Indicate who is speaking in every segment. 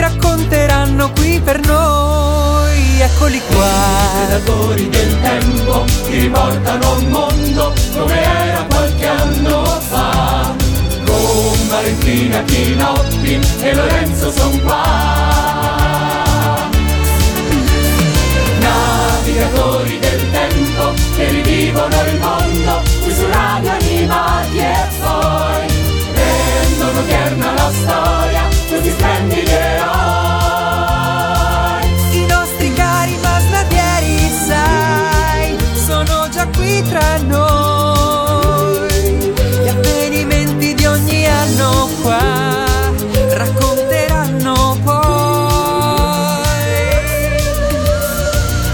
Speaker 1: racconteranno qui per noi. Eccoli
Speaker 2: I
Speaker 1: qua.
Speaker 2: predatori del tempo riportano un mondo come era qualche anno fa. Con Valentina Chinotti e Lorenzo son qua. Navigatori del tempo che rivivono il mondo qui su radio animati e poi rendono tierna la storia questi splendidi eroi.
Speaker 1: I nostri cari masnadieri, sai, sono già qui tra noi. Gli avvenimenti di ogni anno qua racconteranno poi.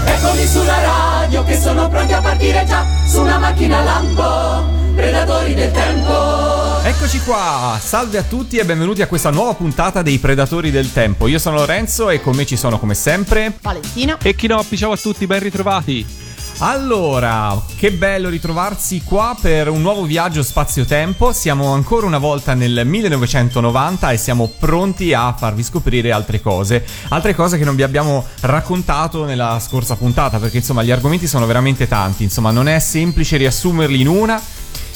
Speaker 2: Eccoli sulla radio che sono pronti a partire già su una macchina lampo, predatori del tempo.
Speaker 3: Eccoci qua, salve a tutti e benvenuti a questa nuova puntata dei Predatori del Tempo. Io sono Lorenzo e con me ci sono come sempre.
Speaker 4: Valentina.
Speaker 5: E Chinoppi, ciao a tutti, ben ritrovati.
Speaker 3: Allora, che bello ritrovarsi qua per un nuovo viaggio spazio-tempo. Siamo ancora una volta nel 1990 e siamo pronti a farvi scoprire altre cose. Altre cose che non vi abbiamo raccontato nella scorsa puntata, perché insomma gli argomenti sono veramente tanti. Insomma, non è semplice riassumerli in una.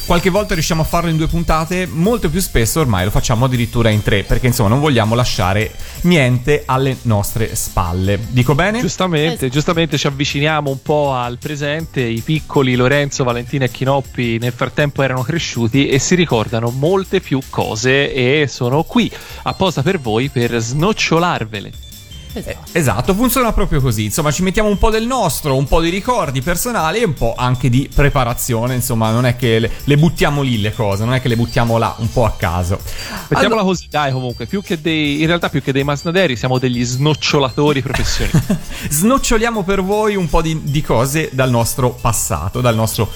Speaker 3: Qualche volta riusciamo a farlo in due puntate, molto più spesso ormai lo facciamo addirittura in tre, perché insomma non vogliamo lasciare niente alle nostre spalle. Dico bene?
Speaker 5: Giustamente, giustamente ci avviciniamo un po' al presente. I piccoli Lorenzo, Valentina e Chinoppi nel frattempo erano cresciuti e si ricordano molte più cose e sono qui apposta per voi per snocciolarvele.
Speaker 4: Esatto.
Speaker 3: Esatto, funziona proprio così. Insomma, ci mettiamo un po' del nostro, un po' di ricordi personali e un po' anche di preparazione. Insomma, non è che le, le buttiamo lì le cose, non è che le buttiamo là un po' a caso.
Speaker 5: Mettiamola così, dai, comunque, più che dei, in realtà più che dei masnaderi siamo degli snocciolatori professionisti.
Speaker 3: Snoccioliamo per voi un po' di, di cose dal nostro passato, dal nostro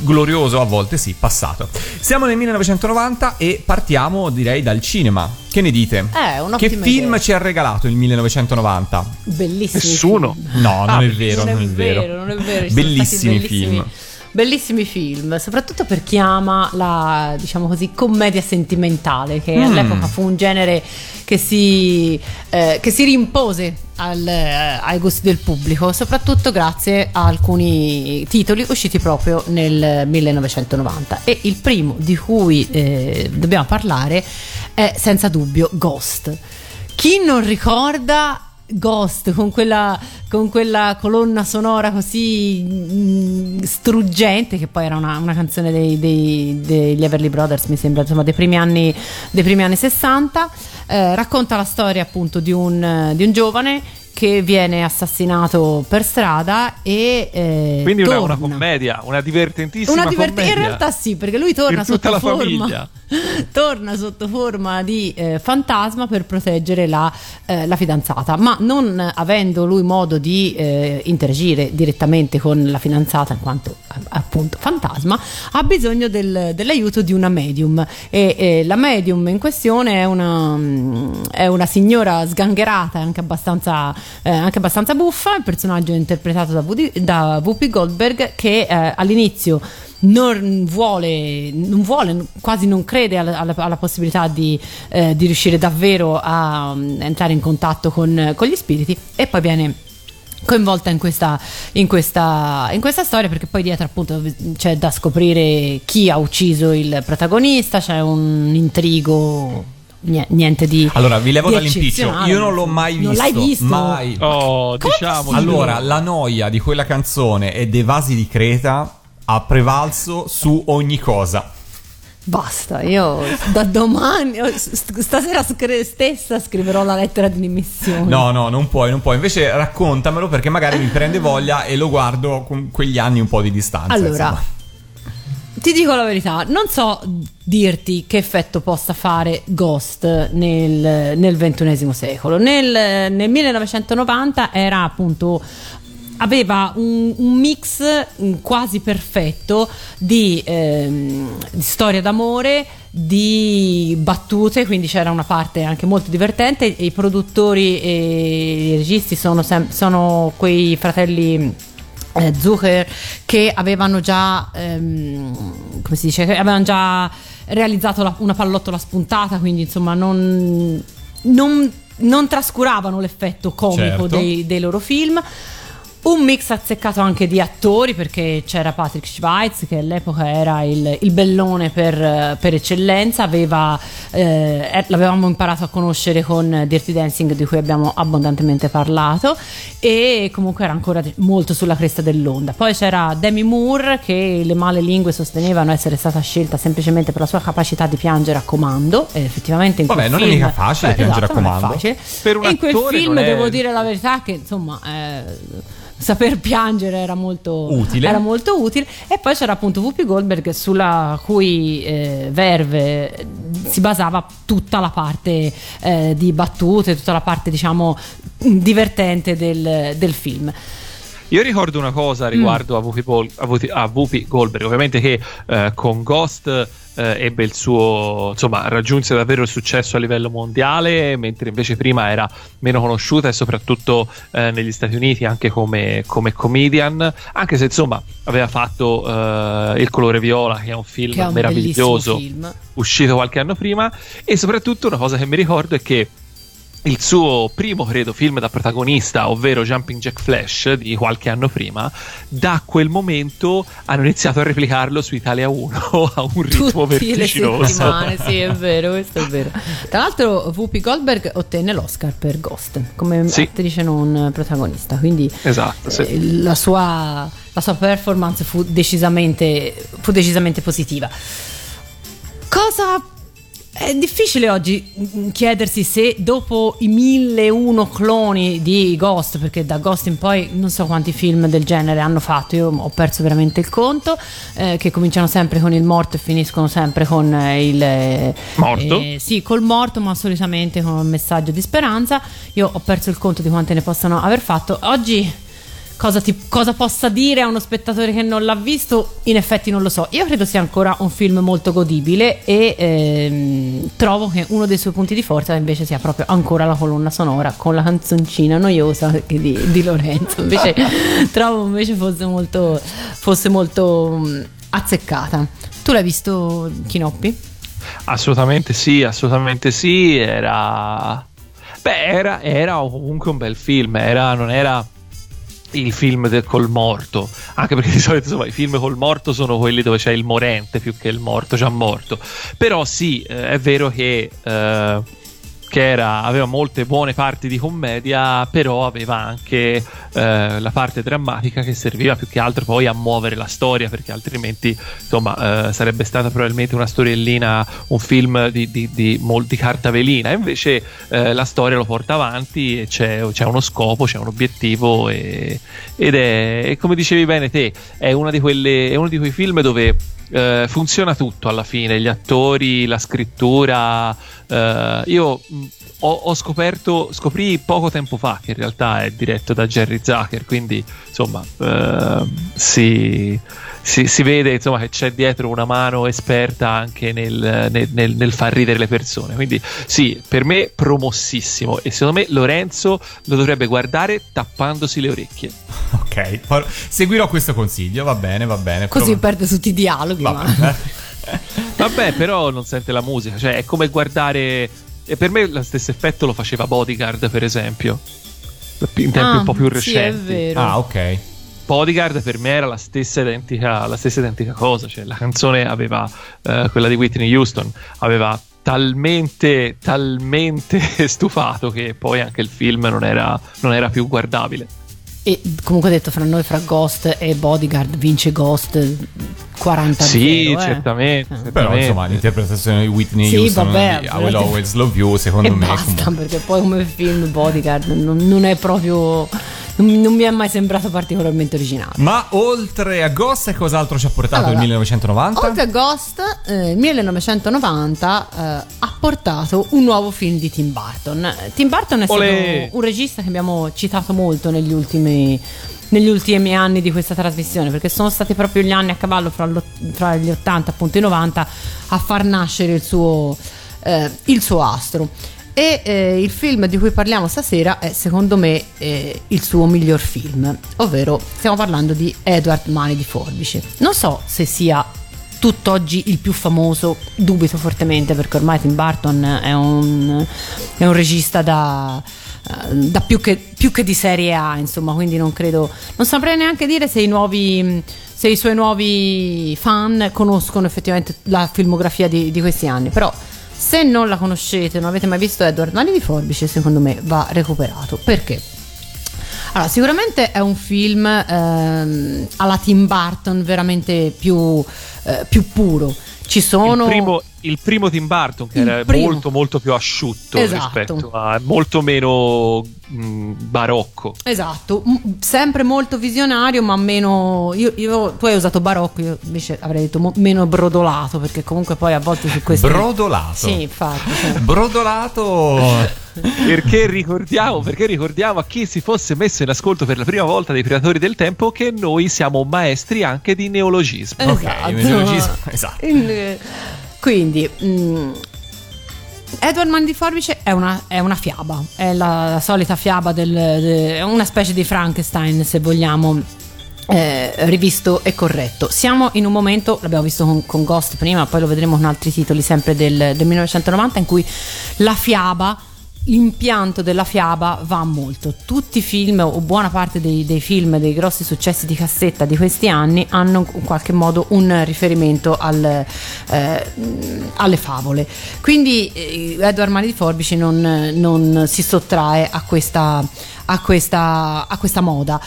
Speaker 3: glorioso, a volte sì, passato. Siamo nel 1990 e partiamo, direi, dal cinema. Che ne dite?
Speaker 4: Eh,
Speaker 3: Che film
Speaker 4: idea.
Speaker 3: ci ha regalato il 1990?
Speaker 4: Bellissimi.
Speaker 5: Nessuno.
Speaker 3: No, non
Speaker 5: Ah,
Speaker 3: è vero,
Speaker 4: non,
Speaker 3: non,
Speaker 4: è vero, non è vero.
Speaker 3: Bellissimi
Speaker 4: bellissimi
Speaker 3: film.
Speaker 4: Bellissimi film, soprattutto per chi ama la, diciamo così, commedia sentimentale, che
Speaker 3: Mm.
Speaker 4: all'epoca fu un genere che si, eh, che si rimpose al- eh, ai gusti del pubblico, soprattutto grazie a alcuni titoli usciti proprio nel 1990. E il primo di cui eh, dobbiamo parlare è senza dubbio Ghost. Chi non ricorda Ghost con quella, con quella colonna sonora così mm, struggente, che poi era una, una canzone dei- dei- degli Everly Brothers, mi sembra, insomma, dei primi anni, dei primi anni 60, eh, racconta la storia appunto di un, di un giovane che viene assassinato per strada e eh,
Speaker 5: Quindi una, una commedia, una divertentissima
Speaker 4: Una divert-
Speaker 5: commedia.
Speaker 4: in realtà sì, perché lui torna sotto
Speaker 5: la
Speaker 4: forma
Speaker 5: famiglia.
Speaker 4: torna sotto forma di eh, fantasma per proteggere la, eh, la fidanzata, ma non avendo lui modo di eh, interagire direttamente con la fidanzata in quanto appunto fantasma, ha bisogno del- dell'aiuto di una medium. E la medium in questione è una, mm, è una signora sgangherata, anche abbastanza, eh, anche abbastanza buffa, il personaggio è interpretato da, Woody- Whoopi Goldberg che eh, all'inizio non vuole, non vuole, quasi non crede alla, alla- alla possibilità di, eh, di riuscire davvero a mm, entrare in contatto con, con gli spiriti e poi viene coinvolta in questa, in, questa, in questa storia perché poi dietro appunto c'è da scoprire chi ha ucciso il protagonista, c'è un intrigo nie- niente di
Speaker 3: Allora, vi levo dall'impiccio. Io non l'ho mai visto.
Speaker 4: Non l'hai visto?
Speaker 3: Mai.
Speaker 5: Oh, diciamo.
Speaker 3: Allora, la noia di quella canzone e dei vasi di Creta ha prevalso su ogni cosa.
Speaker 4: Basta, io da domani, stasera stessa scriverò la lettera di dimissioni.
Speaker 3: No, no, non puoi, non puoi. Invece raccontamelo perché magari mi prende voglia e lo guardo con quegli anni un po' di distanza.
Speaker 4: Allora,
Speaker 3: insomma.
Speaker 4: ti dico la verità, non so dirti che effetto possa fare Ghost nel, nel XXI secolo. Nel, nel 1990 era appunto aveva un, un mix mm, quasi perfetto di, ehm, di storia d'amore, di battute, quindi c'era una parte anche molto divertente. I produttori e i registi sono, sem- sono quei fratelli eh, Zucker che avevano già, ehm, come si dice, avevano già realizzato la- una pallottola spuntata, quindi insomma non, non- non trascuravano l'effetto comico
Speaker 3: Certo.
Speaker 4: dei, dei loro film. Un mix azzeccato anche di attori perché c'era Patrick Schweitz che all'epoca era il, il bellone per, per eccellenza, aveva, eh, l'avevamo imparato a conoscere con Dirty Dancing di cui abbiamo abbondantemente parlato e comunque era ancora molto sulla cresta dell'onda. Poi c'era Demi Moore che le male lingue sostenevano essere stata scelta semplicemente per la sua capacità di piangere a comando e effettivamente in
Speaker 3: Vabbè, non è
Speaker 4: film-
Speaker 3: mica facile piangere a
Speaker 4: esatto, è
Speaker 3: comando.
Speaker 5: Per un
Speaker 4: E in quel film
Speaker 5: è-
Speaker 4: devo dire la verità che insomma eh, saper piangere era molto
Speaker 3: Utile.
Speaker 4: era molto utile e poi c'era appunto Whoopi Goldberg sulla cui eh, verve eh, si basava tutta la parte eh, di battute tutta la parte diciamo divertente del, del film
Speaker 5: Io ricordo una cosa riguardo a, Whoopi a Whoopi- a Whoopi Goldberg, ovviamente che eh, con Ghost eh, ebbe il suo, insomma, raggiunse davvero il successo a livello mondiale, mentre invece prima era meno conosciuta e soprattutto eh, negli Stati Uniti anche come, come comedian, anche se insomma aveva fatto eh, Il colore viola, che è un film
Speaker 4: che è un
Speaker 5: meraviglioso,
Speaker 4: film.
Speaker 5: uscito qualche anno prima, e soprattutto una cosa che mi ricordo è che il suo primo, credo, film da protagonista, ovvero Jumping Jack Flash di qualche anno prima, da quel momento hanno iniziato a replicarlo su Italia 1 a un ritmo
Speaker 4: tutte le
Speaker 5: vertiginoso.
Speaker 4: settimane sì è vero questo è vero tra l'altro Whoopi Goldberg ottenne l'Oscar per Ghost come
Speaker 5: Sì.
Speaker 4: attrice non protagonista quindi
Speaker 5: Esatto, sì.
Speaker 4: eh, la, sua, la sua performance fu decisamente, fu decisamente positiva. Cosa è difficile oggi mm, chiedersi se dopo i 1001 cloni di Ghost, perché da Ghost in poi non so quanti film del genere hanno fatto, io ho perso veramente il conto, eh, che cominciano sempre con il morto e finiscono sempre con eh, il... eh,
Speaker 5: Morto?
Speaker 4: eh, sì, col morto, ma solitamente con un messaggio di speranza. Io ho perso il conto di quante ne possano aver fatto. Oggi cosa, ti- cosa possa dire a uno spettatore che non l'ha visto, in effetti non lo so. Io credo sia ancora un film molto godibile e ehm, trovo che uno dei suoi punti di forza invece sia proprio ancora la colonna sonora con la canzoncina noiosa di, di Lorenzo. Invece trovo invece fosse molto, fosse molto mm, azzeccata. Tu l'hai visto Chinoppi?
Speaker 5: Assolutamente sì, assolutamente sì. Era. Beh, era, era comunque un bel film. Era, non era il film del col morto. Anche perché di solito insomma, i film col morto sono quelli dove c'è il morente più che il morto già morto. Però sì, eh, è vero che. eh, che era, aveva molte buone parti di commedia, però aveva anche eh, la parte drammatica che serviva più che altro poi a muovere la storia, perché altrimenti insomma eh, sarebbe stata probabilmente una storiellina, un film di, di, di, di carta velina. Invece eh, la storia lo porta avanti e c'è, c'è uno scopo, c'è un obiettivo e- ed è, come dicevi bene te, è, una di quelle, è uno di quei film dove eh, funziona tutto alla fine, gli attori, la scrittura. eh, io mh, ho, ho scoperto, scoprì poco tempo fa che in realtà è diretto da Jerry Zucker, quindi insomma ehm, si, si- si vede insomma, che c'è dietro una mano esperta anche nel, nel- nel- nel far ridere le persone. Quindi sì, per me promossissimo e secondo me Lorenzo lo dovrebbe guardare tappandosi le orecchie.
Speaker 3: Ok, seguirò questo consiglio, va bene, va bene.
Speaker 4: Così
Speaker 3: Però-
Speaker 4: perde tutti i dialoghi.
Speaker 3: va
Speaker 4: ma-
Speaker 3: bene.
Speaker 5: Vabbè, però non sente la musica, cioè è come guardare. E per me lo stesso effetto lo faceva Bodyguard, per esempio. In tempi
Speaker 4: Ah,
Speaker 5: un po' più
Speaker 4: Sì, è
Speaker 5: recenti.
Speaker 4: vero.
Speaker 3: Ah, ok.
Speaker 5: Bodyguard per me era la stessa identica, la stessa identica cosa. Cioè, la canzone aveva eh, quella di Whitney Houston, aveva talmente, talmente stufato che poi anche il film non era, non era più guardabile.
Speaker 4: E comunque detto fra noi, fra Ghost e Bodyguard, vince Ghost 40
Speaker 5: Sì,
Speaker 4: eh.
Speaker 5: certamente.
Speaker 4: Eh.
Speaker 3: Però
Speaker 5: certamente.
Speaker 3: insomma l'interpretazione di Whitney
Speaker 4: Sì,
Speaker 3: Houston
Speaker 4: vabbè,
Speaker 3: di I Will. Always Love You secondo
Speaker 4: E
Speaker 3: me
Speaker 4: basta,
Speaker 3: comunque-
Speaker 4: perché poi come film Bodyguard non, non è proprio... Non, non mi è mai sembrato particolarmente originale.
Speaker 3: Ma oltre a Ghost cos'altro ci ha portato
Speaker 4: Allora,
Speaker 3: il 1990?
Speaker 4: Oltre a Ghost, eh, il 1990 eh, ha portato un nuovo film di Tim Burton. Eh, Tim Burton è
Speaker 5: Olè!
Speaker 4: stato un regista che abbiamo citato molto negli ultimi, negli ultimi anni di questa trasmissione, perché sono stati proprio gli anni a cavallo fra, fra gli 80 appunto, e i 90 a far nascere il suo, eh, il suo astro. E eh, il film di cui parliamo stasera è secondo me eh, il suo miglior film, ovvero stiamo parlando di Edward Mani di Forbice. Non so se sia tutt'oggi il più famoso, dubito fortemente perché ormai Tim Burton è un, è un regista da, da più, che, più che, di serie A, insomma, quindi non credo, non saprei neanche dire se i nuovi se i suoi nuovi fan conoscono effettivamente la filmografia di, di questi anni, però se non la conoscete, non avete mai visto Edward Mani di Forbice, secondo me va recuperato. Perché? Allora, sicuramente è un film ehm, alla Tim Burton veramente più, eh, più puro. Ci sono.
Speaker 5: Il primo, il primo Tim Burton che il era primo. molto molto più asciutto esatto. rispetto a molto meno mh, mm, barocco
Speaker 4: esatto M- sempre molto visionario ma meno io, io, tu hai usato barocco io invece avrei detto mo- meno brodolato perché comunque poi a volte su questo
Speaker 3: brodolato
Speaker 4: sì infatti sì.
Speaker 3: brodolato
Speaker 5: perché ricordiamo, perché ricordiamo a chi si fosse messo in ascolto per la prima volta dei Predatori del Tempo che noi siamo maestri anche di neologismo.
Speaker 4: Esatto. Ok, neologismo, esatto. In, quindi, mh, mm, Edward Man di Forbice è una, è una fiaba, è la, la solita fiaba, del, de, una specie di Frankenstein se vogliamo. Eh, rivisto e corretto. Siamo in un momento, l'abbiamo visto con, con, Ghost prima, poi lo vedremo con altri titoli sempre del, del 1990, in cui la fiaba l'impianto della fiaba va molto. Tutti i film o buona parte dei, dei, film, dei grossi successi di cassetta di questi anni hanno in qualche modo un riferimento al, eh, alle favole. Quindi eh, Edward Mani di Forbici non, non si sottrae a questa, a questa, a questa moda.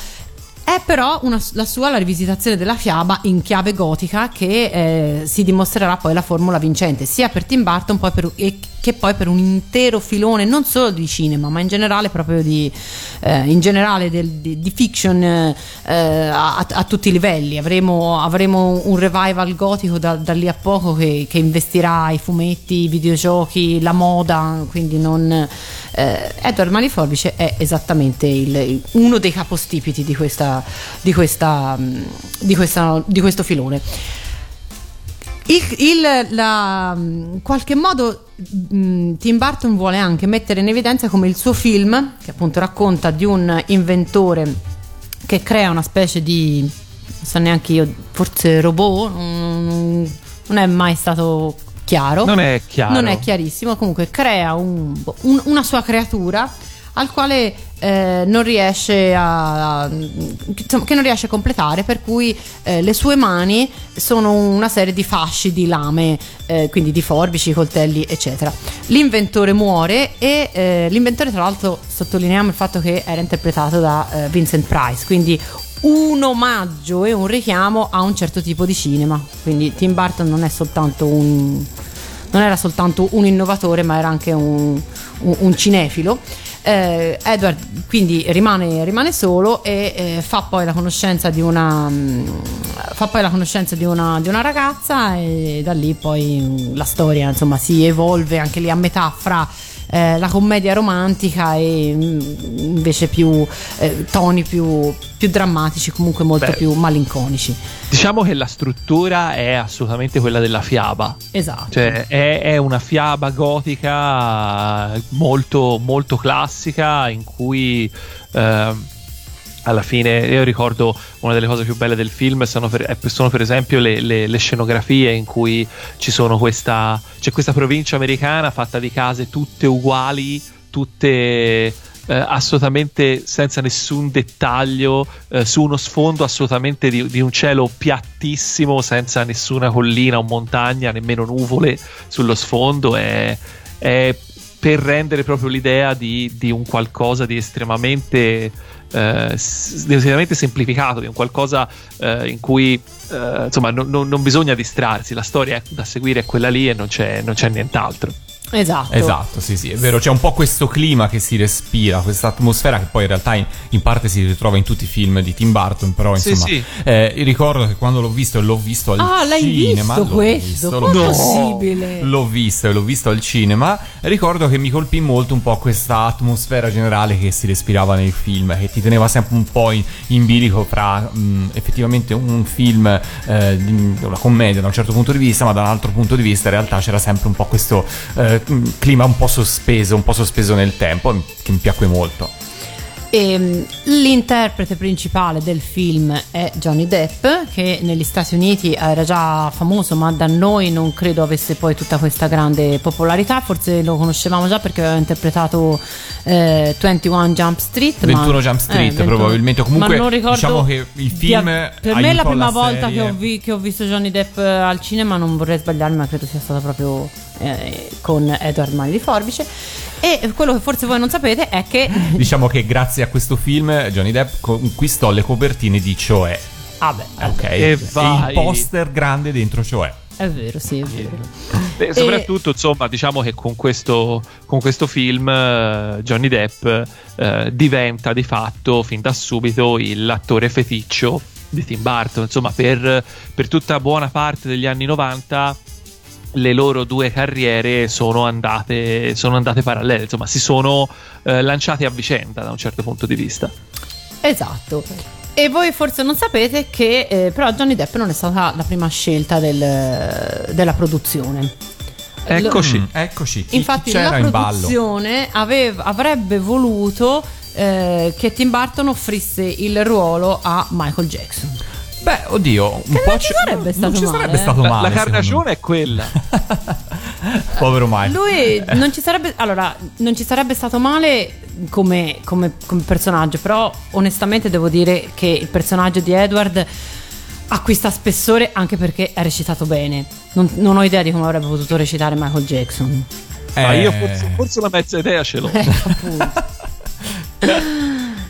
Speaker 4: È però una, la sua la rivisitazione della fiaba in chiave gotica che eh, si dimostrerà poi la formula vincente sia per Tim Burton poi per, che poi per un intero filone non solo di cinema ma in generale proprio di, eh, in generale del, di, di fiction eh, a, a, tutti i livelli. Avremo, avremo un revival gotico da, da lì a poco che, che, investirà i fumetti, i videogiochi, la moda quindi non eh, Edward Maniforbice è esattamente il, uno dei capostipiti di, questa, di, questa, di, questa, di questo filone. Il, il, la, in qualche modo mh, Tim Burton vuole anche mettere in evidenza come il suo film, che appunto racconta di un inventore che crea una specie di, non so neanche io, forse robot, non, non è mai stato chiaro.
Speaker 5: Non è chiaro.
Speaker 4: Non è chiarissimo, comunque crea un, un, una sua creatura al quale eh, non riesce a, insomma, che non riesce a completare per cui eh, le sue mani sono una serie di fasci di lame eh, quindi di forbici, coltelli eccetera l'inventore muore e eh, l'inventore tra l'altro sottolineiamo il fatto che era interpretato da eh, Vincent Price quindi un omaggio e un richiamo a un certo tipo di cinema. Quindi Tim Burton non è soltanto un non era soltanto un innovatore ma era anche un, un, un cinefilo. Eh, Edward quindi rimane, rimane solo e eh, fa poi la conoscenza di una mm, fa poi la conoscenza di una, di una, ragazza e da lì poi mh, la storia insomma si evolve anche lì a metà fra eh, la commedia romantica e mm, invece più eh, toni più, più, drammatici, comunque molto Beh, più malinconici.
Speaker 5: Diciamo che la struttura è assolutamente quella della fiaba.
Speaker 4: Esatto.
Speaker 5: Cioè è, è una fiaba gotica molto, molto classica in cui... Eh, alla fine io ricordo una delle cose più belle del film sono per, sono per esempio le, le, le, scenografie in cui ci sono questa c'è questa provincia americana fatta di case tutte uguali tutte eh, assolutamente senza nessun dettaglio eh, su uno sfondo assolutamente di, di, un cielo piattissimo senza nessuna collina o montagna nemmeno nuvole sullo sfondo. È, è per rendere proprio l'idea di, di un qualcosa di estremamente eh, decisamente semplificato, di un qualcosa eh, in cui eh, insomma non, non, bisogna distrarsi, la storia da seguire è quella lì e non c'è, non c'è nient'altro.
Speaker 4: Esatto.
Speaker 3: Esatto, sì, sì, è vero. C'è un po' questo clima che si respira, questa atmosfera che poi in realtà in, in parte si ritrova in tutti i film di Tim Burton. Però,
Speaker 5: Sì,
Speaker 3: insomma,
Speaker 5: sì.
Speaker 3: eh, io ricordo che quando l'ho visto e l'ho visto al
Speaker 4: Ah, l'hai
Speaker 3: cinema.
Speaker 4: visto
Speaker 3: l'ho
Speaker 4: questo?
Speaker 3: visto, l'ho-
Speaker 4: possibile?
Speaker 3: L'ho visto e l'ho visto al cinema. Ricordo che mi colpì molto un po' questa atmosfera generale che si respirava nel film, che ti teneva sempre un po' in, in bilico fra mh, effettivamente un film, eh, di- una commedia da un certo punto di vista, ma da un altro punto di vista in realtà c'era sempre un po' questo eh, clima un po' sospeso, un po' sospeso nel tempo, che mi piacque molto.
Speaker 4: E, mm, l'interprete principale del film è Johnny Depp, che negli Stati Uniti era già famoso, ma da noi non credo avesse poi tutta questa grande popolarità. Forse lo conoscevamo già perché aveva interpretato eh, 21 Jump Street.
Speaker 3: 21
Speaker 4: ma,
Speaker 3: Jump Street,
Speaker 4: 21
Speaker 3: probabilmente. Comunque,
Speaker 4: ma non ricordo
Speaker 3: diciamo che il film
Speaker 4: per me è la prima
Speaker 3: la
Speaker 4: volta che ho, vi- che ho visto Johnny Depp eh, al cinema. Non vorrei sbagliarmi, ma credo sia stata proprio eh, con Edward Mani di Forbice. E quello che forse voi non sapete è che
Speaker 3: Diciamo che grazie a questo film Johnny Depp conquistò le copertine di Cioè.
Speaker 4: Ah beh,
Speaker 3: Ok.
Speaker 5: E vai.
Speaker 3: il poster grande dentro Cioè.
Speaker 4: è vero, sì, è vero.
Speaker 5: Beh, soprattutto, insomma, diciamo che con questo, con questo film eh, Johnny Depp eh, diventa di fatto fin da subito il- l'attore feticcio di Tim Burton. Insomma, per, per tutta buona parte degli anni 90 le loro due carriere sono andate, sono andate parallele, insomma, si sono eh, lanciati a vicenda da un certo punto di vista.
Speaker 4: Esatto. E voi forse non sapete che eh, però Johnny Depp non è stata la prima scelta del- della produzione.
Speaker 5: Eccoci.
Speaker 3: Mm, eccoci. Chi,
Speaker 4: Infatti
Speaker 3: chi c'era
Speaker 4: la
Speaker 3: in ballo?
Speaker 4: produzione aveva- avrebbe voluto eh, che Tim Burton offrisse il ruolo a Michael Jackson.
Speaker 3: Beh, oddio, un
Speaker 4: Che
Speaker 3: po'
Speaker 4: non ci sarebbe stato
Speaker 3: non ci
Speaker 4: male,
Speaker 3: sarebbe
Speaker 4: eh.
Speaker 3: stato
Speaker 5: La,
Speaker 3: male.
Speaker 5: la
Speaker 3: secondo
Speaker 5: carnagione è quella.
Speaker 3: Povero Mike.
Speaker 4: Lui non ci sarebbe allora non ci sarebbe stato male come, come- come personaggio, però onestamente devo dire che il personaggio di Edward acquista spessore anche perché è recitato bene. Non, non ho idea di come avrebbe potuto recitare Michael Jackson.
Speaker 5: Ma
Speaker 3: Eh,
Speaker 5: io forse, forse una mezza idea ce l'ho.
Speaker 4: Eh, appunto.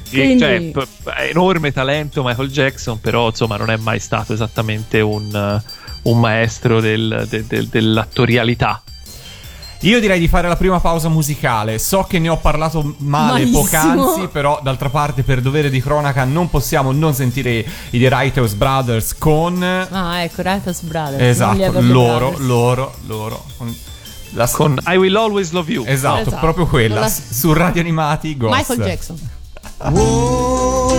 Speaker 4: Quindi-
Speaker 5: cioè, p- p- enorme talento Michael Jackson, però insomma non è mai stato esattamente un, un maestro del- de- del- dell'attorialità.
Speaker 3: Io direi di fare la prima pausa musicale. So che ne ho parlato male
Speaker 4: Malissimo.
Speaker 3: poc'anzi, però d'altra parte per dovere di cronaca non possiamo non sentire i The Righteous Brothers con
Speaker 4: Ah, ecco, Righteous Brothers.
Speaker 3: Esatto, loro,
Speaker 4: Brothers.
Speaker 3: loro, loro. Con la
Speaker 5: Con I Will Always Love You.
Speaker 3: Esatto,
Speaker 4: Esatto.
Speaker 3: proprio quella.
Speaker 4: La-
Speaker 3: Su radio animati Ghost.
Speaker 4: Michael Jackson.
Speaker 1: Oh,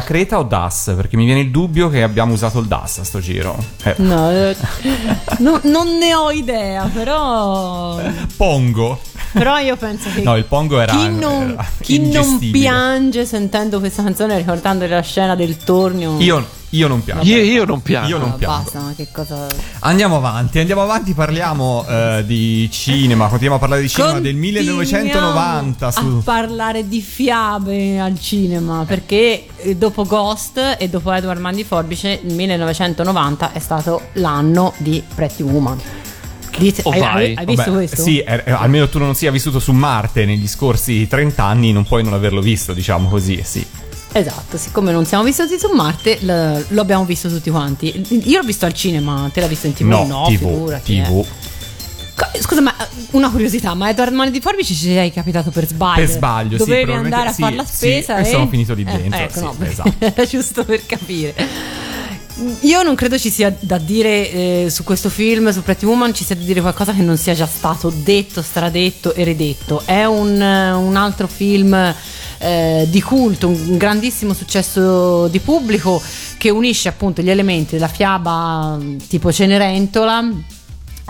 Speaker 3: era Creta o DAS? Perché mi viene il dubbio che abbiamo usato il DAS a sto giro. Eh.
Speaker 4: No, eh, no, non ne ho idea, però.
Speaker 3: Pongo.
Speaker 4: Però io penso che
Speaker 3: No, il Pongo era,
Speaker 4: chi non,
Speaker 3: era
Speaker 4: chi non piange sentendo questa canzone ricordando la scena del tornio.
Speaker 3: Io, io non piango.
Speaker 5: Io, io non piango.
Speaker 3: Io non
Speaker 4: Ah,
Speaker 3: piango.
Speaker 4: basta, ma che cosa.
Speaker 3: Andiamo avanti, andiamo avanti, parliamo eh, di cinema, continuiamo a parlare di cinema del
Speaker 4: Continuiamo
Speaker 3: 1990 su...
Speaker 4: a parlare di fiabe al cinema perché eh, dopo Ghost e dopo Edward Mandi Forbice il 1990 è stato l'anno di Pretty Woman Dite-
Speaker 5: Oh,
Speaker 4: hai,
Speaker 5: vai.
Speaker 4: hai- visto
Speaker 3: Vabbè,
Speaker 4: questo?
Speaker 3: Sì, eh, eh, almeno tu non sia vissuto su Marte negli scorsi 30 anni, non puoi non averlo visto, diciamo così, sì.
Speaker 4: esatto siccome non siamo vissuti su Marte l- lo abbiamo visto tutti quanti io l'ho visto al cinema te l'hai visto in tv?
Speaker 3: No, TV,
Speaker 4: figurati, eh.
Speaker 3: TV.
Speaker 4: Co- Scusa, ma eh, una curiosità, ma Edward Mani di Forbici ci sei capitato per sbaglio?
Speaker 3: Per sbaglio, sì,
Speaker 4: Dovevi andare a
Speaker 3: sì,
Speaker 4: fare la
Speaker 3: sì,
Speaker 4: spesa
Speaker 3: e
Speaker 4: e
Speaker 3: sono finito lì
Speaker 4: Eh,
Speaker 3: dentro,
Speaker 4: ecco,
Speaker 3: sì,
Speaker 4: no,
Speaker 3: esatto.
Speaker 4: giusto per capire. Io non credo ci sia da dire eh, su questo film, su Pretty Woman, ci sia da dire qualcosa che non sia già stato detto, stradetto e ridetto. È un, un altro film eh, di culto, un grandissimo successo di pubblico che unisce appunto gli elementi della fiaba tipo Cenerentola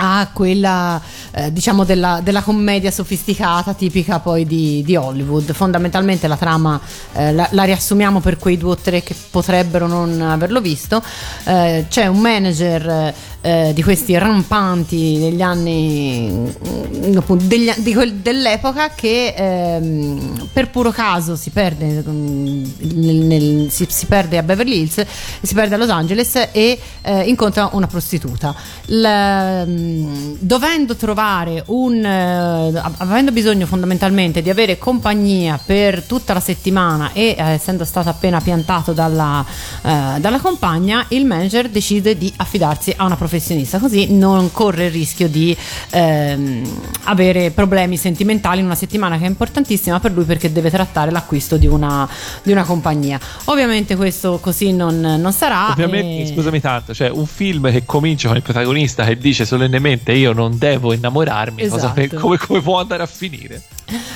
Speaker 4: a quella eh, diciamo della, della commedia sofisticata tipica poi di, di Hollywood. Fondamentalmente la trama eh, la, la riassumiamo per quei due o tre che potrebbero non averlo visto. Eh, c'è un manager eh, di questi rampanti degli anni mm, degli- di quel- dell'epoca che ehm, per puro caso si perde mm, nel- nel- si, si perde a Beverly Hills si perde a Los Angeles e eh, incontra una prostituta. La- mm, dovendo trovare un eh, av- avendo bisogno fondamentalmente di avere compagnia per tutta la settimana e eh, essendo stato appena piantato dalla, eh, dalla compagna il manager decide di affidarsi a una professionista così non corre il rischio di ehm, avere problemi sentimentali in una settimana che è importantissima per lui perché deve trattare l'acquisto di una, di una compagnia ovviamente questo così non, non sarà
Speaker 5: Ovviamente,
Speaker 4: e-
Speaker 5: scusami tanto, cioè un film che comincia con il protagonista che dice solennemente io non devo innamorarmi, cosa-
Speaker 4: Esatto.
Speaker 5: come, come può andare a finire?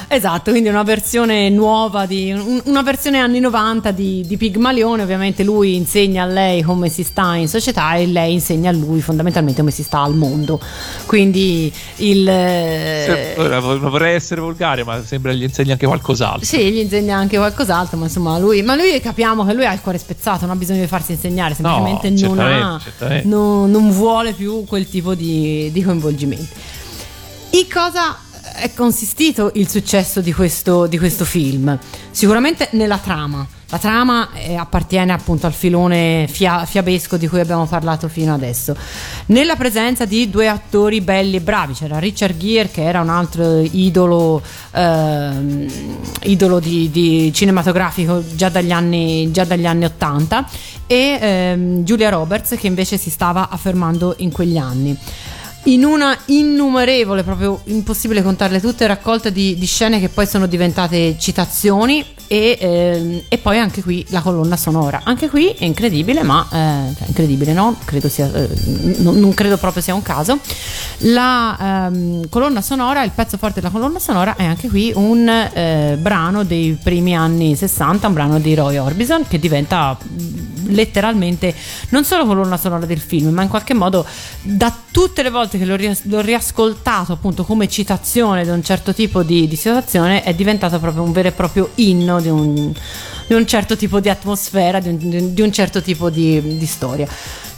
Speaker 4: Esatto, quindi una versione nuova, di, un- una versione anni 90 di, di Pigmalione, ovviamente lui insegna a lei come si sta in società e lei insegna a lui fondamentalmente come si sta al mondo. Quindi il...
Speaker 5: Non vorrei essere volgare, ma sembra gli insegni anche qualcos'altro.
Speaker 4: Sì, gli insegna anche qualcos'altro, ma insomma lui, ma lui capiamo che lui ha il cuore spezzato, non ha bisogno di farsi insegnare, semplicemente
Speaker 5: No,
Speaker 4: non, ha, non, non vuole più quel tipo di, di coinvolgimenti. In cosa è consistito il successo di questo, di questo film? Sicuramente nella trama. La trama eh, appartiene appunto al filone fia- fiabesco di cui abbiamo parlato fino adesso. Nella presenza di due attori belli e bravi, c'era Richard Gere che era un altro idolo, ehm, idolo di, di cinematografico già dagli, anni, già dagli anni 80 e ehm, Julia Roberts che invece si stava affermando in quegli anni in una innumerevole, proprio impossibile contarle tutte, raccolta di, di scene che poi sono diventate citazioni e, ehm, e poi anche qui la colonna sonora. Anche qui è incredibile, ma eh, cioè, incredibile no, credo sia, eh, non, non credo proprio sia un caso. La ehm, colonna sonora, il pezzo forte della colonna sonora è anche qui un eh, brano dei primi anni 60, un brano di Roy Orbison che diventa mm, letteralmente non solo colonna sonora del film, ma in qualche modo da tutte le volte che l'ho, rias- l'ho riascoltato appunto come citazione di un certo tipo di, di situazione è diventato proprio un vero e proprio inno di un, di un certo tipo di atmosfera, di un- di un certo tipo di, di storia.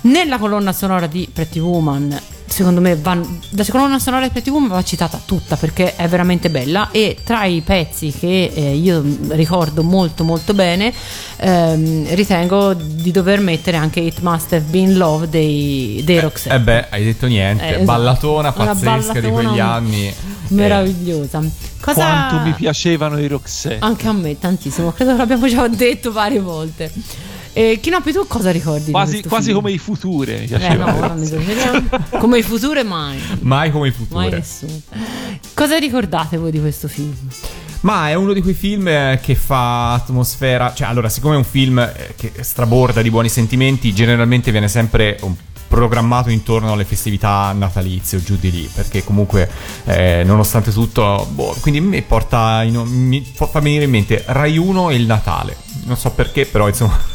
Speaker 4: Nella colonna sonora di Pretty Woman, secondo me, van- la colonna sonora di Pretty Woman va citata tutta perché è veramente bella e tra i pezzi che eh, io ricordo molto molto bene ehm, ritengo di dover mettere anche It Must Have Been Love dei, dei Roxette.
Speaker 3: Eh beh, hai detto niente,
Speaker 4: Eh, esatto.
Speaker 3: ballatona pazzesca di
Speaker 4: ballatona
Speaker 3: quegli anni.
Speaker 4: Meravigliosa. Cosa...
Speaker 5: Quanto mi piacevano i Roxette.
Speaker 4: Anche a me, tantissimo. Credo che l'abbiamo già detto varie volte. Eh, Chinopi, tu cosa ricordi? di
Speaker 5: Quasi, quasi come i future mi
Speaker 4: Eh no, ora ne esageriamo. Come il futuro mai.
Speaker 3: Mai come il
Speaker 4: Mai
Speaker 3: futuro.
Speaker 4: nessuno. Cosa ricordate voi di questo film?
Speaker 3: Ma è uno di quei film eh, che fa atmosfera. Cioè, allora, siccome è un film eh, che straborda di buoni sentimenti, generalmente viene sempre un programmato intorno alle festività natalizie o giù di lì, perché comunque eh, nonostante tutto, boh, quindi mi porta, in, mi fa venire in mente Rai 1 e il Natale, non so perché, però insomma...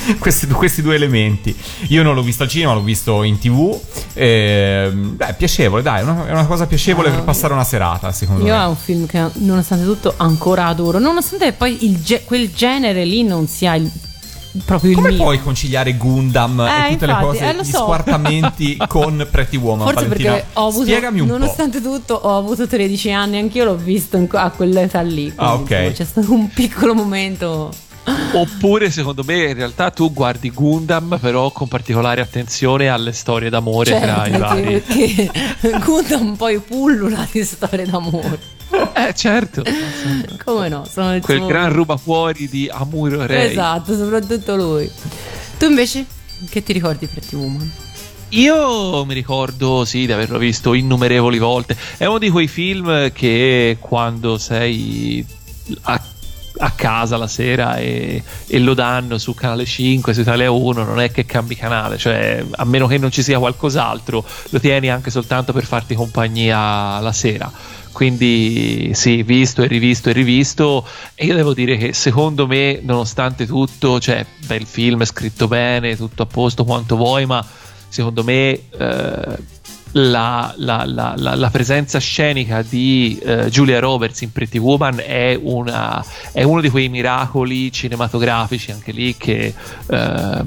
Speaker 3: questi, questi, due elementi. Io non l'ho visto al cinema, l'ho visto in tv. Eh, beh, piacevole, dai, è una, è una cosa piacevole uh, per passare una serata, secondo
Speaker 4: io
Speaker 3: me.
Speaker 4: Io è un film che, nonostante tutto, ancora adoro. Nonostante poi ge- quel genere lì non sia il proprio
Speaker 3: Come
Speaker 4: il
Speaker 3: mio. puoi conciliare Gundam
Speaker 4: eh,
Speaker 3: e tutte
Speaker 4: infatti,
Speaker 3: le cose,
Speaker 4: eh,
Speaker 3: gli
Speaker 4: so.
Speaker 3: squartamenti con Pretty Woman?
Speaker 4: Forse
Speaker 3: Valentina,
Speaker 4: perché ho avuto,
Speaker 3: spiegami un
Speaker 4: nonostante
Speaker 3: po'.
Speaker 4: tutto, ho avuto 13 anni, anch'io l'ho visto in, a quell'età lì.
Speaker 3: Ah, ok.
Speaker 4: Insomma, c'è stato un piccolo momento.
Speaker 5: Oppure, secondo me, in realtà tu guardi Gundam, però con particolare attenzione alle storie d'amore
Speaker 4: certo,
Speaker 5: tra i vari.
Speaker 4: Perché Gundam poi pullula di storie d'amore.
Speaker 5: Eh, certo.
Speaker 4: Come no? Sono
Speaker 5: Quel
Speaker 4: suo...
Speaker 5: gran ruba fuori di Amuro Rei.
Speaker 4: Esatto, soprattutto lui. Tu invece, che ti ricordi Pretty Woman?
Speaker 5: Io mi ricordo, sì, di averlo visto innumerevoli volte. È uno di quei film che quando sei a, a casa la sera e, e, lo danno su canale 5, su Italia 1, non è che cambi canale, cioè a meno che non ci sia qualcos'altro, lo tieni anche soltanto per farti compagnia la sera quindi sì, visto e rivisto e rivisto. E io devo dire che secondo me nonostante tutto, cioè bel film, scritto bene, tutto a posto quanto vuoi, ma secondo me eh, la, la, la, la, presenza scenica di eh, Julia Roberts in Pretty Woman è, una, è, uno di quei miracoli cinematografici anche lì che eh,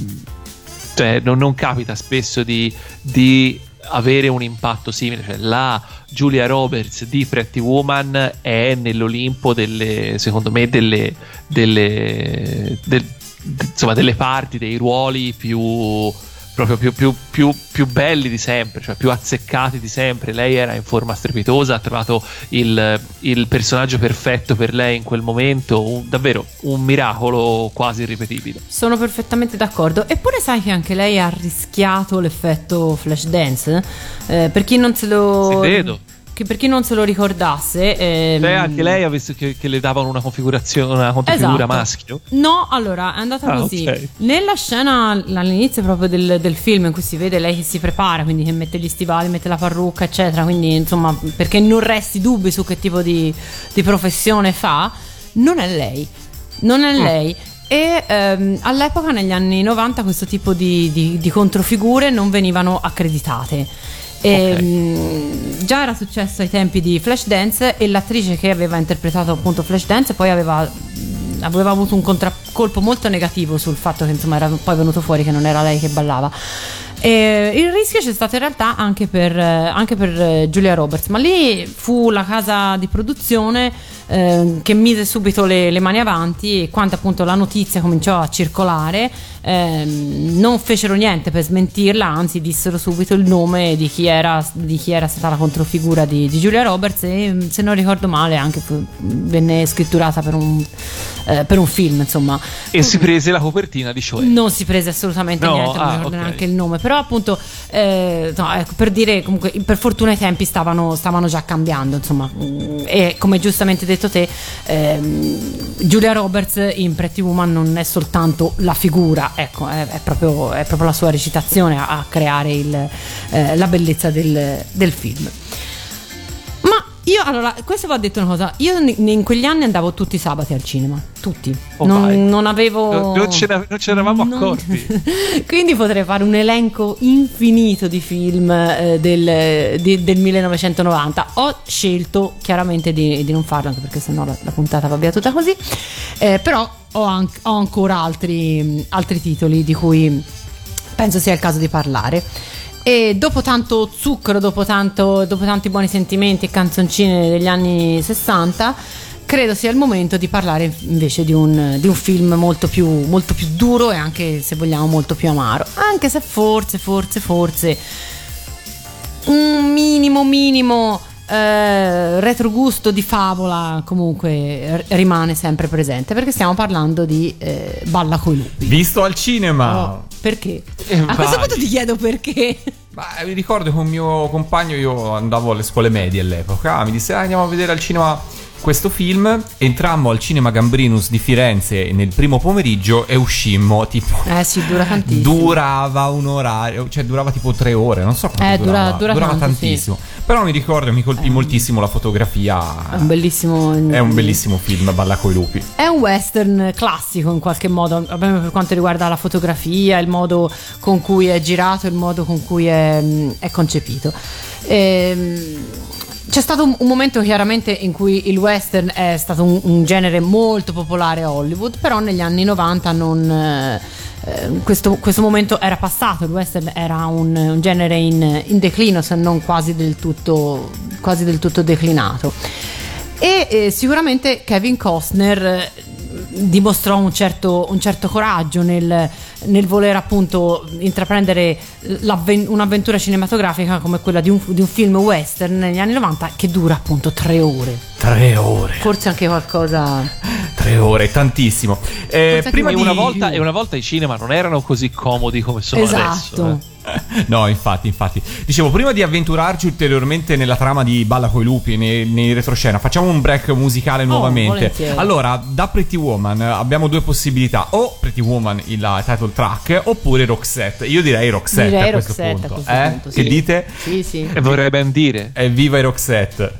Speaker 5: cioè, non, non, capita spesso di, di avere un impatto simile. Cioè, la Julia Roberts di Pretty Woman è nell'Olimpo delle, secondo me, delle, delle, del, insomma, delle parti, dei ruoli più proprio più, più, più, più, belli di sempre, cioè più azzeccati di sempre. Lei era in forma strepitosa, ha trovato il, il personaggio perfetto per lei in quel momento, un, davvero un miracolo quasi irripetibile.
Speaker 4: Sono perfettamente d'accordo. Eppure sai che anche lei ha rischiato l'effetto flash dance? Eh, per chi non se lo...
Speaker 5: Si vedo
Speaker 4: che per chi non se lo ricordasse ehm...
Speaker 5: Beh, anche lei ha visto che, che, le davano una configurazione una configura
Speaker 4: esatto.
Speaker 5: maschio
Speaker 4: no allora è andata
Speaker 5: ah,
Speaker 4: così
Speaker 5: okay.
Speaker 4: nella scena all'inizio proprio del, del, film in cui si vede lei che si prepara quindi che mette gli stivali mette la parrucca eccetera quindi insomma perché non resti dubbi su che tipo di, di professione fa non è lei non è mm. lei e ehm, all'epoca negli anni 90 questo tipo di, di, di controfigure non venivano accreditate e, okay. mh, già era successo ai tempi di Flashdance e l'attrice che aveva interpretato appunto Flashdance poi aveva, aveva avuto un contraccolpo molto negativo sul fatto che insomma era poi venuto fuori che non era lei che ballava. E il rischio c'è stato in realtà anche per, anche per Giulia Roberts, ma lì fu la casa di produzione eh, che mise subito le, le, mani avanti e quando appunto la notizia cominciò a circolare eh, non fecero niente per smentirla, anzi dissero subito il nome di chi era, di chi era stata la controfigura di, di, Giulia Roberts e se non ricordo male anche venne scritturata per un, eh, per un film insomma.
Speaker 5: E si prese la copertina di Shoei?
Speaker 4: Non si prese assolutamente no, niente, non ah, ricordo okay. neanche il nome, però appunto eh, no, ecco, per dire comunque per fortuna i tempi stavano, stavano già cambiando insomma e come giustamente detto te ehm, Giulia Roberts in Pretty Woman non è soltanto la figura ecco è, è, proprio, è proprio, la sua recitazione a, a creare il, eh, la bellezza del, del film io allora, questo va detto una cosa. Io in quegli anni andavo tutti i sabati al cinema. Tutti.
Speaker 5: Oh
Speaker 4: non, non, avevo.
Speaker 5: Non, ce, non ce eravamo non... accorti.
Speaker 4: Quindi potrei fare un elenco infinito di film eh, del, di, del, 1990. Ho scelto chiaramente di, di, non farlo, anche perché sennò la, la puntata va via tutta così. Eh, però ho, an- ho ancora altri, altri titoli di cui penso sia il caso di parlare. E dopo tanto zucchero, dopo, tanto, dopo tanti buoni sentimenti e canzoncine degli anni 60, credo sia il momento di parlare invece di un, di un film molto più, molto più, duro e anche se vogliamo molto più amaro. Anche se forse, forse, forse un minimo, minimo eh, retrogusto di favola comunque rimane sempre presente perché stiamo parlando di eh, Balla coi lupi.
Speaker 3: Visto al cinema.
Speaker 4: Oh, perché? Eh, A questo punto ti chiedo perché.
Speaker 3: Ma mi ricordo che un mio compagno, io andavo alle scuole medie all'epoca, mi disse ah, andiamo a vedere al cinema questo film, entrammo al cinema Gambrinus di Firenze nel primo pomeriggio e uscimmo tipo...
Speaker 4: Eh sì, dura tantissimo.
Speaker 3: Durava un orario, cioè durava tipo tre ore, non so quanto
Speaker 4: Eh, dura-
Speaker 3: durava.
Speaker 4: dura
Speaker 3: durava
Speaker 4: tanto,
Speaker 3: tantissimo. Però mi ricordo, mi colpì moltissimo la fotografia.
Speaker 4: È un bellissimo.
Speaker 3: È un bellissimo film, Balla coi lupi.
Speaker 4: È un western classico in qualche modo, per quanto riguarda la fotografia, il modo con cui è girato, il modo con cui è, è concepito. Ehm, c'è stato un, un momento chiaramente in cui il western è stato un, un genere molto popolare a Hollywood, però negli anni 90 non, eh, eh, questo, questo momento era passato, il western era un, un genere in, in declino, se non quasi del tutto, quasi del tutto declinato. E eh, sicuramente Kevin Costner eh, dimostrò un certo, un certo coraggio nel, nel voler appunto intraprendere un'avventura cinematografica come quella di un, di un film western negli anni 90 che dura appunto tre ore.
Speaker 3: Tre ore.
Speaker 4: Forse anche qualcosa.
Speaker 3: Tre ore, tantissimo. Eh, prima
Speaker 5: e,
Speaker 3: di
Speaker 5: una volta, e una volta i cinema non erano così comodi come sono
Speaker 4: esatto.
Speaker 5: adesso. eh.
Speaker 3: No, infatti, infatti. Dicevo, prima di avventurarci ulteriormente nella trama di Balla coi lupi, nei, nei retroscena, facciamo un break musicale nuovamente.
Speaker 4: volentieri.
Speaker 3: Allora, da Pretty Woman eh, abbiamo due possibilità: o Pretty Woman, il title track, oppure Roxette. Io direi Roxette
Speaker 4: Direi
Speaker 3: a questo
Speaker 4: Roxette
Speaker 3: punto.
Speaker 4: a questo
Speaker 3: eh?
Speaker 4: punto,
Speaker 3: Che
Speaker 4: sì.
Speaker 3: dite?
Speaker 4: Sì, sì.
Speaker 5: E vorrei ben dire.
Speaker 3: Evviva i Roxette!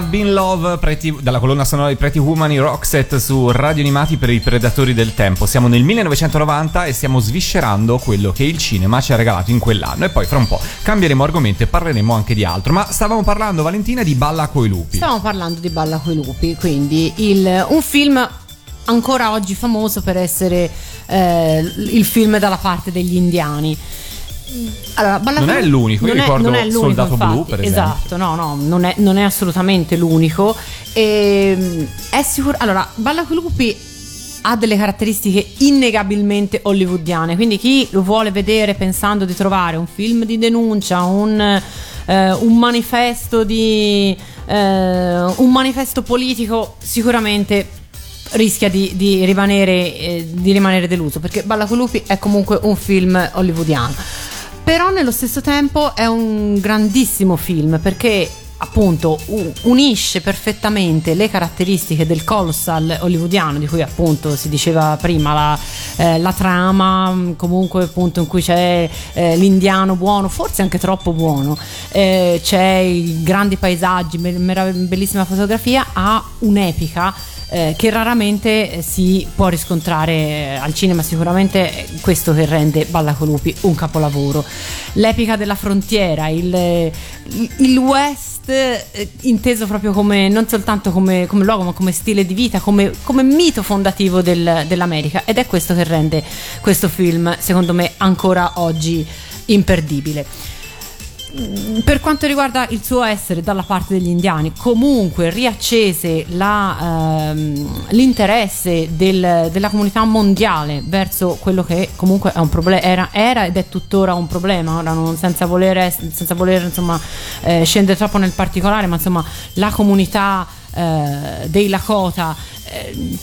Speaker 3: Have Been Love Pretty, dalla colonna sonora di Pretty Woman Roxette su Radio Animati per i Predatori del Tempo. Siamo nel 1990 e stiamo sviscerando quello che il cinema ci ha regalato in quell'anno. E poi fra un po' cambieremo argomento e parleremo anche di altro. Ma stavamo parlando, Valentina, di Balla coi lupi.
Speaker 4: Stavamo parlando di Balla coi lupi, quindi il, un film ancora oggi famoso per essere eh, il film dalla parte degli indiani.
Speaker 3: Allora, non è l'unico, io ricordo è, non è l'unico, Soldato
Speaker 4: infatti,
Speaker 3: Blu, per esempio.
Speaker 4: Esatto, no, no, non è, non è assolutamente l'unico. E, ehm, è sicuro. Allora, Balla con lupi ha delle caratteristiche innegabilmente hollywoodiane, quindi chi lo vuole vedere pensando di trovare un film di denuncia, un, eh, un manifesto di eh, un manifesto politico, sicuramente rischia di, di, rimanere, eh, di rimanere deluso perché Balla con lupi è comunque un film hollywoodiano però nello stesso tempo è un grandissimo film perché appunto unisce perfettamente le caratteristiche del colossal hollywoodiano di cui appunto si diceva prima la, eh, la trama comunque appunto in cui c'è eh, l'indiano buono forse anche troppo buono eh, c'è i grandi paesaggi bellissima fotografia ha un'epica eh, che raramente eh, si può riscontrare eh, al cinema, sicuramente questo che rende Ballacolupi un capolavoro. L'epica della frontiera, il, il West inteso proprio come non soltanto come, come, luogo ma come stile di vita, come, come mito fondativo del, dell'America. Ed è questo che rende questo film secondo me ancora oggi imperdibile per quanto riguarda il suo essere dalla parte degli indiani, comunque riaccese la, ehm, l'interesse del, della comunità mondiale verso quello che comunque problema, era, era, ed è tuttora un problema, ora non, senza voler, senza voler insomma, eh, scendere troppo nel particolare, ma insomma la comunità eh, dei Lakota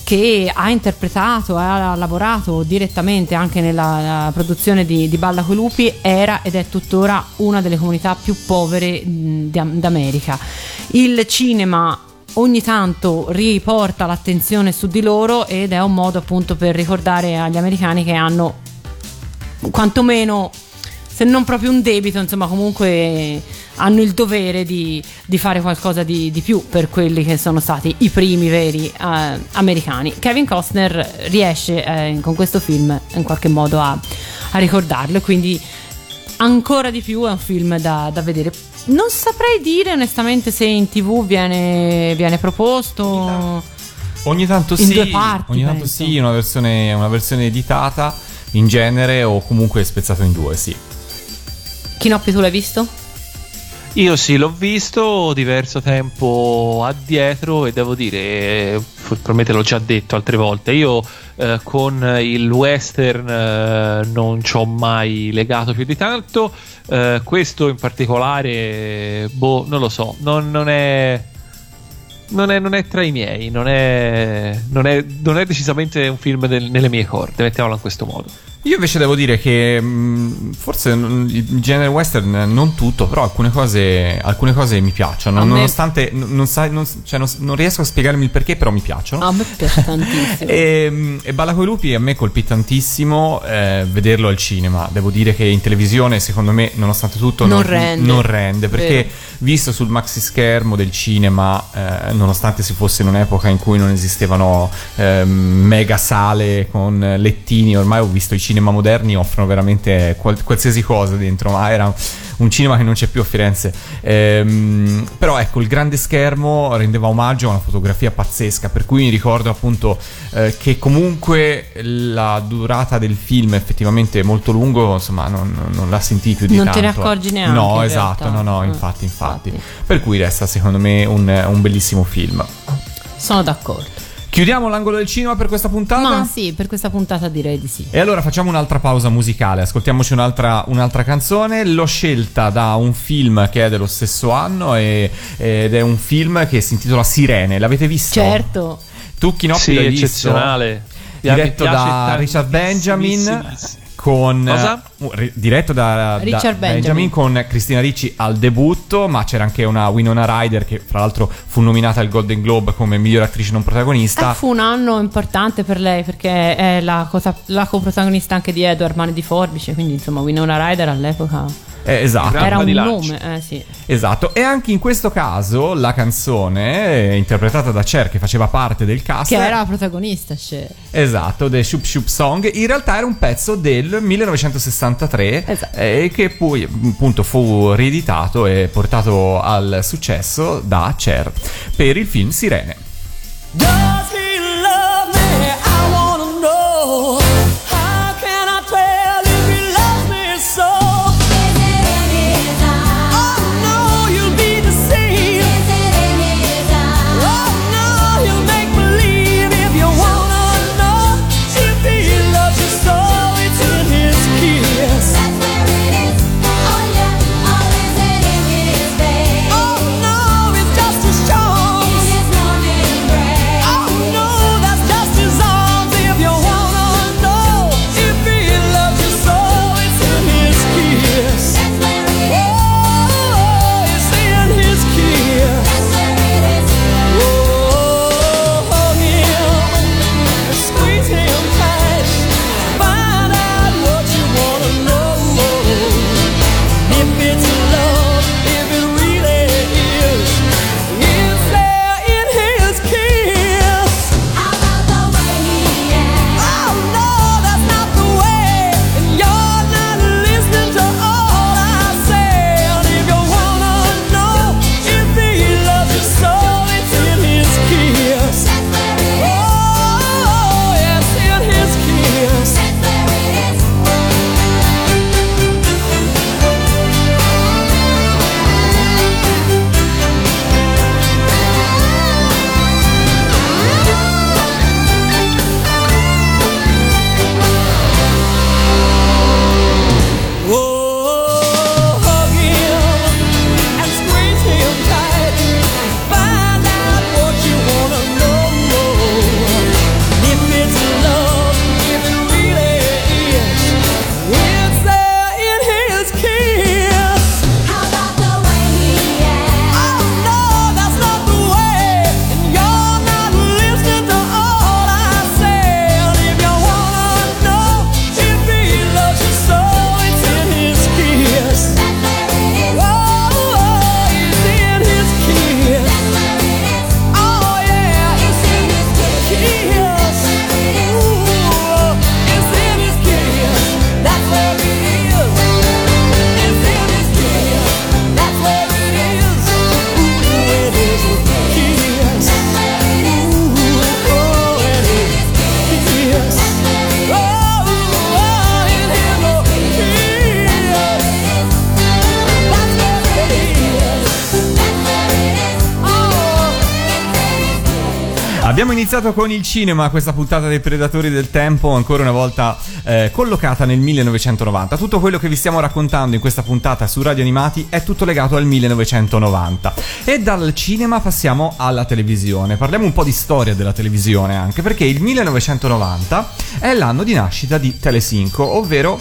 Speaker 4: che ha interpretato ha lavorato direttamente anche nella produzione di, di Balla coi lupi era ed è tuttora una delle comunità più povere d'America. Il cinema ogni tanto riporta l'attenzione su di loro ed è un modo appunto per ricordare agli americani che hanno quantomeno se non proprio un debito, insomma comunque hanno il dovere di, di fare qualcosa di, di, più per quelli che sono stati i primi veri eh, americani. Kevin Costner riesce eh, con questo film in qualche modo a, a, ricordarlo e quindi ancora di più è un film da, da, vedere. Non saprei dire onestamente se in tv viene, viene proposto.
Speaker 3: Ogni tanto
Speaker 4: in
Speaker 3: sì,
Speaker 4: parti,
Speaker 3: ogni tanto
Speaker 4: penso.
Speaker 3: sì, una versione, una versione editata in genere o comunque spezzato in due, sì.
Speaker 4: Chinoppi, tu l'hai visto?
Speaker 5: Io sì, l'ho visto diverso tempo addietro e devo dire, probabilmente l'ho già detto altre volte, io eh, con il western eh, non ci ho mai legato più di tanto, eh, questo in particolare, boh, non lo so, non, non, è, non, è, non è... tra i miei, non è, non è, non è decisamente un film del, nelle mie corde, mettiamolo in questo modo.
Speaker 3: Io invece devo dire che mh, mm, forse il genere western non tutto, però alcune cose, alcune cose mi piacciono,
Speaker 4: me-
Speaker 3: nonostante non, sai- non- cioè, non- non riesco a spiegarmi il perché, però mi piacciono.
Speaker 4: A me piace tantissimo.
Speaker 3: E, e Balla coi lupi a me colpì tantissimo eh, vederlo al cinema. Devo dire che in televisione, secondo me, nonostante tutto,
Speaker 4: Non rende.
Speaker 3: non rende, perché
Speaker 4: Vero.
Speaker 3: visto sul maxi schermo del cinema, eh, nonostante si fosse in un'epoca in cui non esistevano ehm, mega sale con lettini, ormai ho visto i cinema moderni offrono veramente qual- qualsiasi cosa dentro, ma era un cinema che non c'è più a Firenze. Ehm, però ecco, il grande schermo rendeva omaggio a una fotografia pazzesca, per cui mi ricordo appunto eh, che comunque la durata del film è effettivamente molto lungo, insomma, non, non la sentii più di
Speaker 4: Non
Speaker 3: tanto.
Speaker 4: te ne accorgi neanche,
Speaker 3: No, esatto, no, no,
Speaker 4: Mm,
Speaker 3: infatti, infatti,
Speaker 4: infatti.
Speaker 3: Per cui resta secondo me un, un bellissimo film.
Speaker 4: Sono d'accordo.
Speaker 3: Chiudiamo l'angolo del cinema per questa puntata?
Speaker 4: Ma sì, per questa puntata direi di sì.
Speaker 3: E allora facciamo un'altra pausa musicale, ascoltiamoci un'altra, un'altra canzone. L'ho scelta da un film che è dello stesso anno e- ed è un film che si intitola Sirene. L'avete visto?
Speaker 4: Certo.
Speaker 3: Tu Chinoppi
Speaker 5: sì,
Speaker 3: l'hai visto?
Speaker 5: eccezionale.
Speaker 3: Diretto da Richard Benjamin con
Speaker 5: Cosa?
Speaker 3: Ri- diretto da, da
Speaker 4: Richard Benjamin.
Speaker 3: con Cristina Ricci al debutto, ma c'era anche una Winona Ryder che fra l'altro fu nominata al Golden Globe come miglior attrice non protagonista.
Speaker 4: Eh, fu un anno importante per lei perché è la, cosa- la coprotagonista anche di Edward Mani di Forbice, quindi insomma Winona Ryder all'epoca
Speaker 3: Eh, esatto.
Speaker 4: Era un nome, eh sì.
Speaker 3: Esatto, e anche in questo caso la canzone, eh, interpretata da Cher, che faceva parte del cast,
Speaker 4: Che era la protagonista, Cher.
Speaker 3: esatto, The Shoop Shoop Song, in realtà era un pezzo del 1963
Speaker 4: Esatto.
Speaker 3: eh, che poi appunto fu rieditato e portato al successo da Cher per il film Sirene.
Speaker 1: Does
Speaker 3: iniziato con il cinema, questa puntata dei Predatori del Tempo, ancora una volta eh, collocata nel 1990. Tutto quello che vi stiamo raccontando in questa puntata su Radio Animati è tutto legato al 1990. E dal cinema passiamo alla televisione. Parliamo un po' di storia della televisione anche, perché il 1990 è l'anno di nascita di Telecinco, ovvero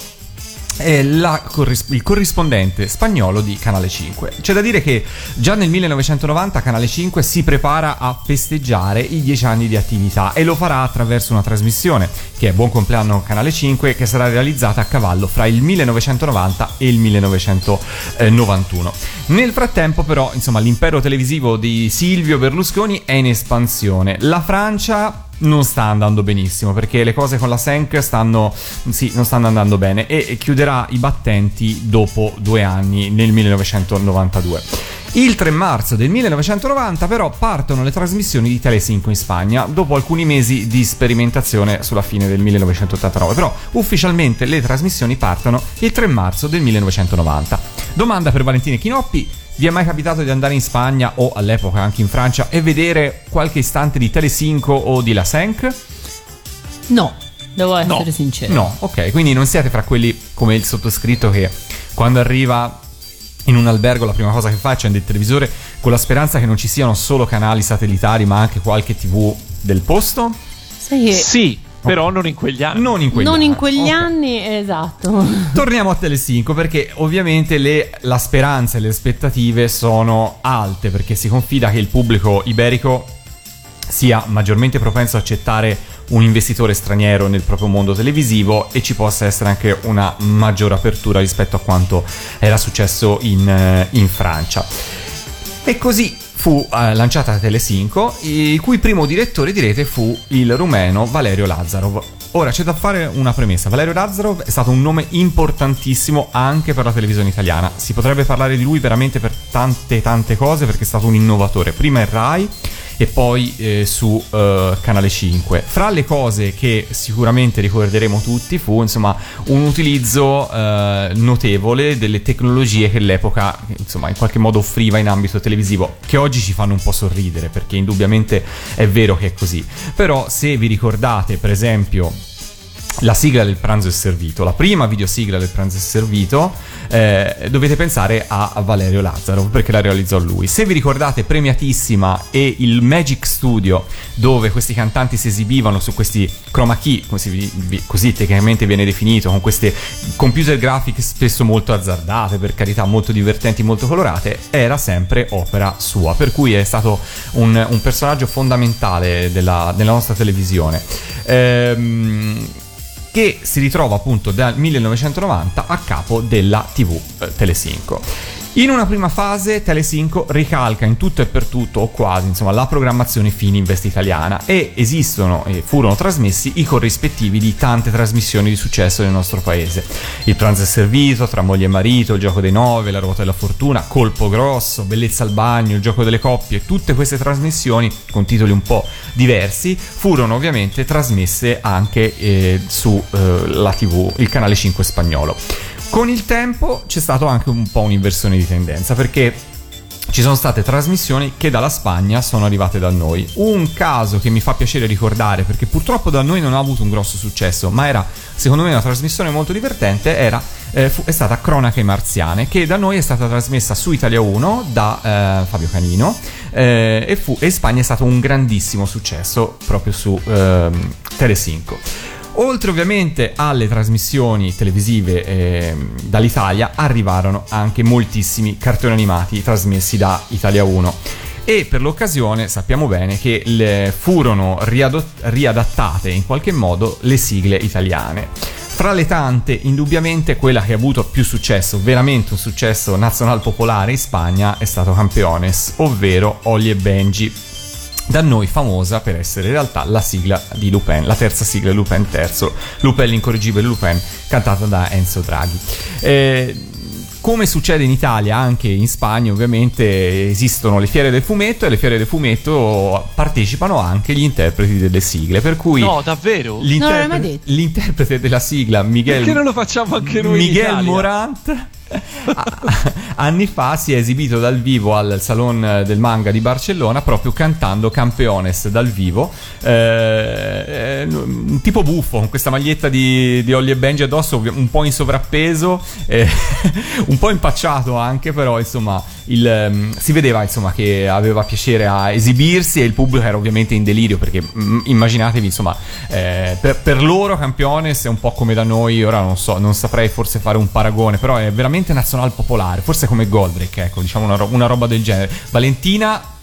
Speaker 3: corris- il corrispondente spagnolo di Canale 5. C'è da dire che già nel 1990 Canale 5 si prepara a festeggiare i 10 anni di attività e lo farà attraverso una trasmissione che è Buon compleanno Canale 5 che sarà realizzata a cavallo fra il 1990 e il 1991. Nel frattempo però, insomma, l'impero televisivo di Silvio Berlusconi è in espansione. La Francia non sta andando benissimo perché le cose con la Senk stanno sì, non stanno andando bene e chiuderà i battenti dopo due anni nel 1992. Il 3 marzo del 1990 però partono le trasmissioni di Telecinco in Spagna dopo alcuni mesi di sperimentazione sulla fine del 1989, però ufficialmente le trasmissioni partono il 3 marzo del 1990. Domanda per Valentina Chinoppi, vi è mai capitato di andare in Spagna o all'epoca anche in Francia e vedere qualche istante di Telecinco o di La Senk?
Speaker 4: No, devo essere
Speaker 5: No.
Speaker 4: sincero.
Speaker 3: No, ok, quindi non siete fra quelli come il sottoscritto che quando arriva in un albergo la prima cosa che fa è accende il televisore con la speranza che non ci siano solo canali satellitari ma anche qualche tv del posto?
Speaker 4: Che
Speaker 5: Sì, però non in quegli anni.
Speaker 3: Non in quegli
Speaker 4: non
Speaker 3: anni.
Speaker 4: in quegli
Speaker 3: Ok.
Speaker 4: anni, esatto.
Speaker 3: Torniamo a Telecinco perché ovviamente le- la speranza e le aspettative sono alte perché si confida che il pubblico iberico sia maggiormente propenso a accettare un investitore straniero nel proprio mondo televisivo e ci possa essere anche una maggiore apertura rispetto a quanto era successo in, eh, in Francia. E così fu eh, lanciata Telesinco, il cui primo direttore di rete fu il rumeno Valerio Lazzarov. Ora c'è da fare una premessa. Valerio Lazzarov è stato un nome importantissimo anche per la televisione italiana. Si potrebbe parlare di lui veramente per tante tante cose perché è stato un innovatore. Prima in Rai e poi eh, su uh, Canale 5. Fra le cose che sicuramente ricorderemo tutti fu insomma un utilizzo uh, notevole delle tecnologie che l'epoca insomma in qualche modo offriva in ambito televisivo, che oggi ci fanno un po' sorridere perché indubbiamente è vero che è così. Però se vi ricordate per esempio la sigla del pranzo è servito, la prima videosigla del pranzo è servito, eh, dovete pensare a, Valerio Lazzaro perché la realizzò lui. Se vi ricordate Premiatissima e il Magic Studio dove questi cantanti si esibivano su questi chroma key, così, così tecnicamente viene definito, con queste computer graphics spesso molto azzardate, per carità molto divertenti, molto colorate, era sempre opera sua, per cui è stato un, un personaggio fondamentale della, della nostra televisione. Ehm, che si ritrova appunto dal 1990 a capo della TV eh, Telesinco. In una prima fase Telesinco ricalca in tutto e per tutto, o quasi, insomma, la programmazione Fininvest italiana e esistono e furono trasmessi i corrispettivi di tante trasmissioni di successo nel nostro paese. Il pranzo è servito, Tra moglie e marito, Il gioco dei nove, La ruota della fortuna, Colpo grosso, Bellezza al bagno, Il gioco delle coppie, tutte queste trasmissioni con titoli un po' diversi furono ovviamente trasmesse anche eh, su eh, TV, il canale 5 spagnolo. Con il tempo c'è stato anche un po' un'inversione di tendenza perché ci sono state trasmissioni che dalla Spagna sono arrivate da noi. Un caso che mi fa piacere ricordare, perché purtroppo da noi non ha avuto un grosso successo, ma era secondo me una trasmissione molto divertente, era, eh, fu, è stata Cronache Marziane, che da noi è stata trasmessa su Italia 1 da eh, Fabio Canino eh, e, fu, e in Spagna è stato un grandissimo successo proprio su ehm, Telesinco. Oltre ovviamente alle trasmissioni televisive eh, dall'Italia, arrivarono anche moltissimi cartoni animati trasmessi da Italia 1 e per l'occasione sappiamo bene che furono riadot- riadattate in qualche modo le sigle italiane. Fra le tante, indubbiamente quella che ha avuto più successo, veramente un successo nazional popolare in Spagna, è stato Campeones, ovvero Ollie e Benji, da noi famosa per essere in realtà la sigla di Lupin, la terza sigla di Lupin III, Lupin l'incorreggibile Lupin, cantata da Enzo Draghi. Eh, come succede in Italia, anche in Spagna ovviamente esistono le fiere del fumetto e le fiere del fumetto partecipano anche gli interpreti delle sigle, per cui...
Speaker 5: No, davvero?
Speaker 3: L'interprete, l'interprete della sigla Miguel...
Speaker 5: Perché non lo facciamo anche noi
Speaker 3: Miguel Morant anni fa si è esibito dal vivo al Salon del Manga di Barcellona proprio cantando Campeones dal vivo. Eh, un tipo buffo con questa maglietta di, di Ollie e Benji addosso un po' in sovrappeso eh, un po' impacciato anche però insomma il, um, si vedeva insomma che aveva piacere a esibirsi e il pubblico era ovviamente in delirio perché m- immaginatevi insomma eh, per, per, loro Campeones è un po' come da noi ora non so non saprei forse fare un paragone però è veramente nazional popolare forse come Goldrake ecco diciamo una, ro- una roba del genere Valentina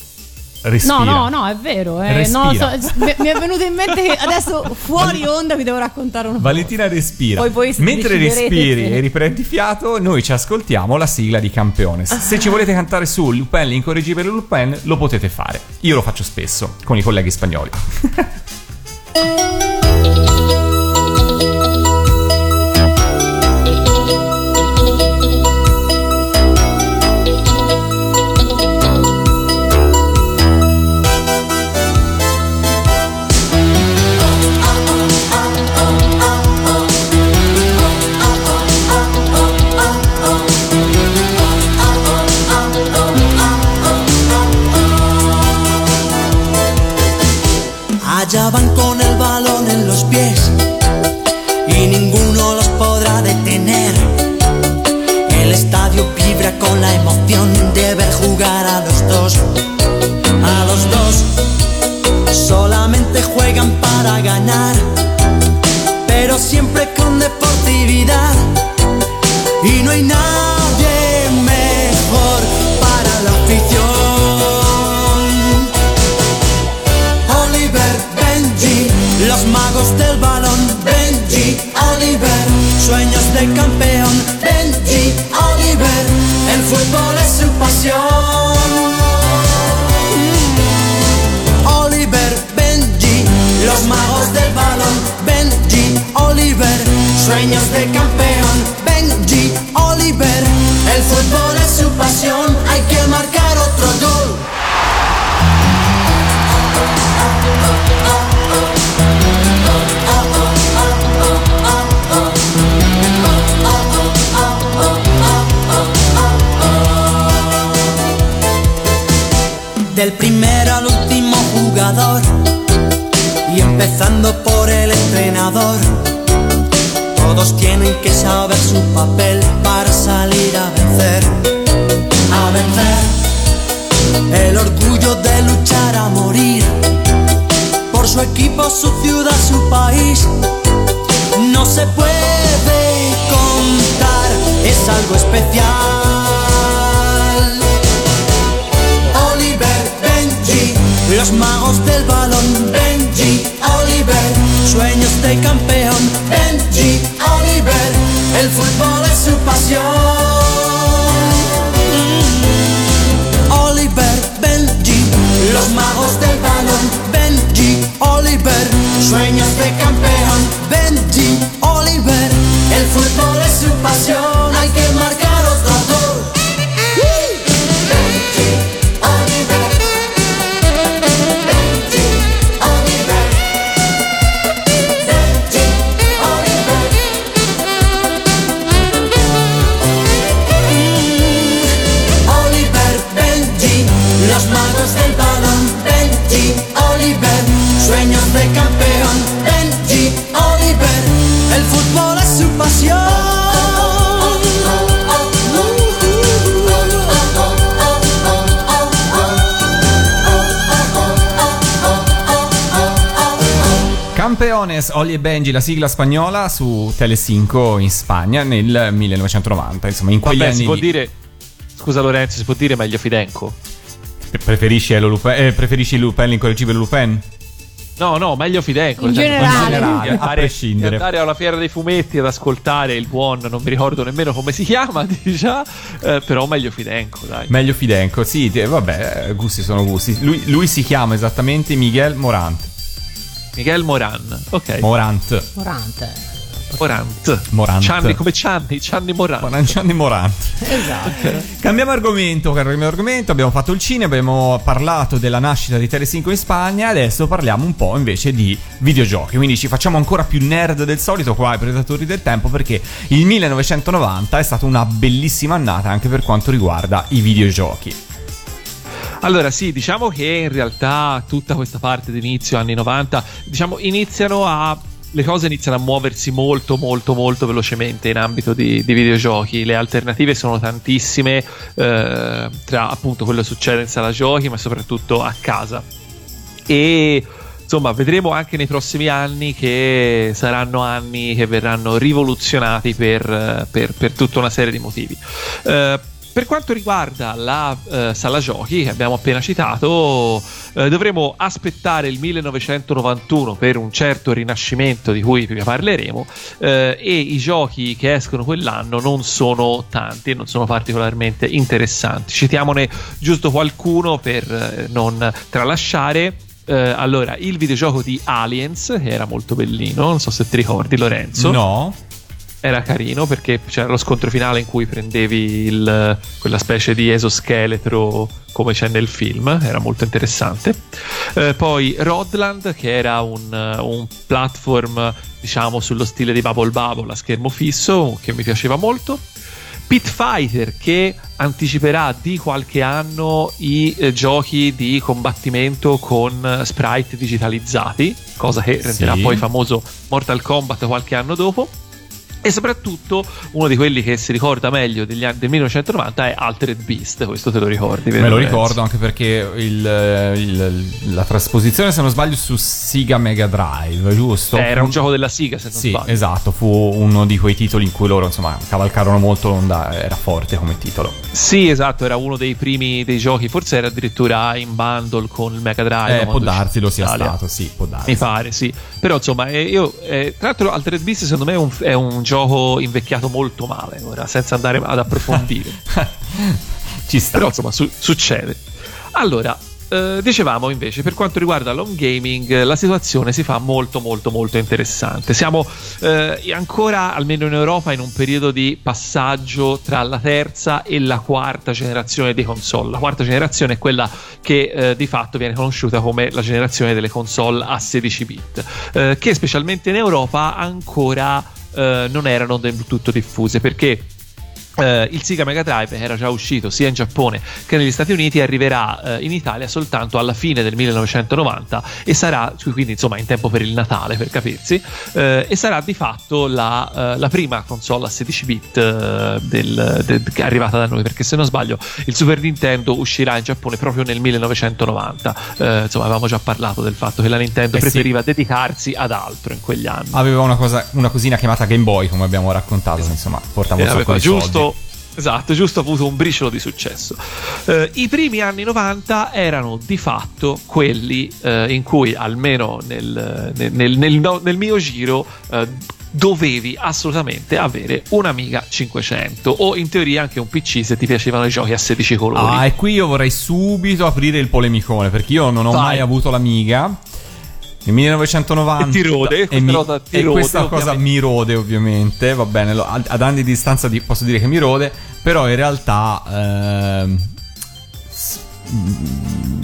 Speaker 3: Respira.
Speaker 4: No, no, no, è vero. Eh. No, so, mi è venuto in mente che adesso fuori onda vi devo raccontare una
Speaker 3: Valentina
Speaker 4: cosa.
Speaker 3: respira. Poi voi Mentre respiri e riprendi fiato, noi ci ascoltiamo la sigla di Campione. Se ci volete cantare su Lupin, l'incorreggibile Lupin, lo potete fare. Io lo faccio spesso con i colleghi spagnoli.
Speaker 6: ilusión de ver jugar a los dos. A los dos solamente juegan para ganar, pero siempre con deportividad. Y no hay nadie mejor para la afición. Oliver, Benji, los magos del balón. Benji, Oliver, sueños de campeón. Pasión. Mm. Oliver, Benji, los magos del balón. Benji Oliver, sueños de campeón. Benji Oliver, el fútbol es su pasión. Hay que marcar otro gol. Del primero al último jugador y empezando por el entrenador. Todos tienen que saber su papel para salir a vencer. A vencer. El orgullo de luchar a morir por su equipo, su ciudad, su país. No se puede contar, es algo especial. Los magos del balón. Benji, Oliver, sueños de campeón. Benji, Oliver, el fútbol es su pasión. Oliver, Benji, los magos del balón. Benji, Oliver, sueños de
Speaker 3: Campeones, Oli e Benji, la sigla spagnola su Telecinco in Spagna nel 1990. Insomma, in quegli
Speaker 5: Vabbè,
Speaker 3: anni
Speaker 5: si può
Speaker 3: lì.
Speaker 5: dire. Scusa Lorenzo, si può dire meglio Fidenco?
Speaker 3: Preferisci, Lupin, eh, preferisci Lupin, l'incorreggibile Lupin?
Speaker 5: No, no, meglio Fidenco.
Speaker 4: In generale.
Speaker 3: In generale,
Speaker 5: andare-
Speaker 3: a prescindere.
Speaker 5: andare alla fiera dei fumetti ad ascoltare il buon, non mi ricordo nemmeno come si chiama, già, eh, però meglio Fidenco, dai.
Speaker 3: Meglio Fidenco, sì, vabbè, gusti sono gusti. Lui, lui si chiama esattamente Miguel Morant.
Speaker 5: Miguel Moran. Ok.
Speaker 3: Morant.
Speaker 4: Morante.
Speaker 5: Morant.
Speaker 3: Morant.
Speaker 5: Cianni come Cianni, Cianni Morant.
Speaker 3: Gianni Morant.
Speaker 4: Esatto.
Speaker 3: Cambiamo argomento, cambiamo argomento, abbiamo fatto il cinema, abbiamo parlato della nascita di Telecinco in Spagna, adesso parliamo un po' invece di videogiochi, quindi ci facciamo ancora più nerd del solito qua ai Predatori del Tempo perché il 1990 è stata una bellissima annata anche per quanto riguarda i videogiochi.
Speaker 5: Allora, sì, diciamo che in realtà tutta questa parte d'inizio anni 90, diciamo, iniziano a le cose iniziano a muoversi molto molto molto velocemente in ambito di, di videogiochi. Le alternative sono tantissime eh, tra appunto quello che succede in sala giochi ma soprattutto a casa. E insomma vedremo anche nei prossimi anni che saranno anni che verranno rivoluzionati per, per- per tutta una serie di motivi. Eh, per quanto riguarda la eh, sala giochi che abbiamo appena citato, eh, dovremo aspettare il 1991 per un certo rinascimento di cui parleremo eh, e i giochi che escono quell'anno non sono tanti e non sono particolarmente interessanti. Citiamone giusto qualcuno per eh, non tralasciare. Eh, allora, il videogioco di Aliens, che era molto bellino, non so se ti ricordi Lorenzo
Speaker 3: No?
Speaker 5: Era carino perché c'era lo scontro finale in cui prendevi il- quella specie di esoscheletro come c'è nel film, era molto interessante. Eh, poi Rodland, che era un, un platform, diciamo, sullo stile di Bubble Bubble a schermo fisso, che mi piaceva molto. Pit Fighter che anticiperà di qualche anno i eh, giochi di combattimento con sprite digitalizzati, cosa che renderà
Speaker 3: Sì.
Speaker 5: poi famoso Mortal Kombat qualche anno dopo. E soprattutto uno di quelli che si ricorda meglio degli anni del 1990 è Altered Beast, questo te lo ricordi?
Speaker 3: Me lo ricordo anche perché il- il- la trasposizione, se non sbaglio, su Sega Mega Drive, giusto?
Speaker 5: Eh, era un gioco della Siga, se non
Speaker 3: Sì,
Speaker 5: sbaglio.
Speaker 3: esatto, fu uno di quei titoli in cui loro, insomma, cavalcarono molto l'onda, era forte come titolo.
Speaker 5: Sì, esatto, era uno dei primi dei giochi, forse era addirittura in bundle con il Mega Drive.
Speaker 3: Eh, può darsi lo sia stato, sì, può darsi.
Speaker 5: Mi pare, sì. Però insomma, eh, io eh, tra l'altro Altered Beast secondo me è un, è un videogioco invecchiato molto male, ora senza andare ad approfondire.
Speaker 3: Ci sta.
Speaker 5: Però insomma su- succede. Allora, eh, dicevamo invece per quanto riguarda l'home gaming la situazione si fa molto molto molto interessante siamo eh, ancora almeno in Europa in un periodo di passaggio tra la terza e la quarta generazione di console la quarta generazione è quella che eh, di fatto viene conosciuta come la generazione delle console a 16 bit eh, che specialmente in Europa ancora eh, non erano del tutto diffuse perché Uh, il Sega Mega Drive era già uscito sia in Giappone che negli Stati Uniti arriverà uh, in Italia soltanto alla fine del 1990 e sarà quindi insomma in tempo per il Natale per capirsi uh, e sarà di fatto la, la prima console a 16 bit del, del, arrivata da noi perché se non sbaglio il Super Nintendo uscirà in Giappone proprio nel 1990 insomma avevamo già parlato del fatto che la Nintendo eh preferiva sì. dedicarsi ad altro in quegli anni
Speaker 3: aveva una, cosa, una cosina chiamata Game Boy come abbiamo raccontato insomma portava un
Speaker 5: eh,
Speaker 3: sacco di
Speaker 5: giusto Esatto, giusto avuto un briciolo di successo. Eh, I primi anni 90 erano di fatto quelli eh, in cui, almeno nel, nel, nel, nel mio giro, eh, dovevi assolutamente avere un'Amiga 500 o in teoria anche un PC se ti piacevano i giochi a 16 colori.
Speaker 3: Ah, e qui io vorrei subito aprire il polemicone perché io non ho Vai. mai avuto l'Amiga nel 1990
Speaker 5: e ti rode,
Speaker 3: e, mi, ti e questa cosa mi rode ovviamente, va bene, ad anni di distanza di, posso dire che mi rode, però in realtà eh,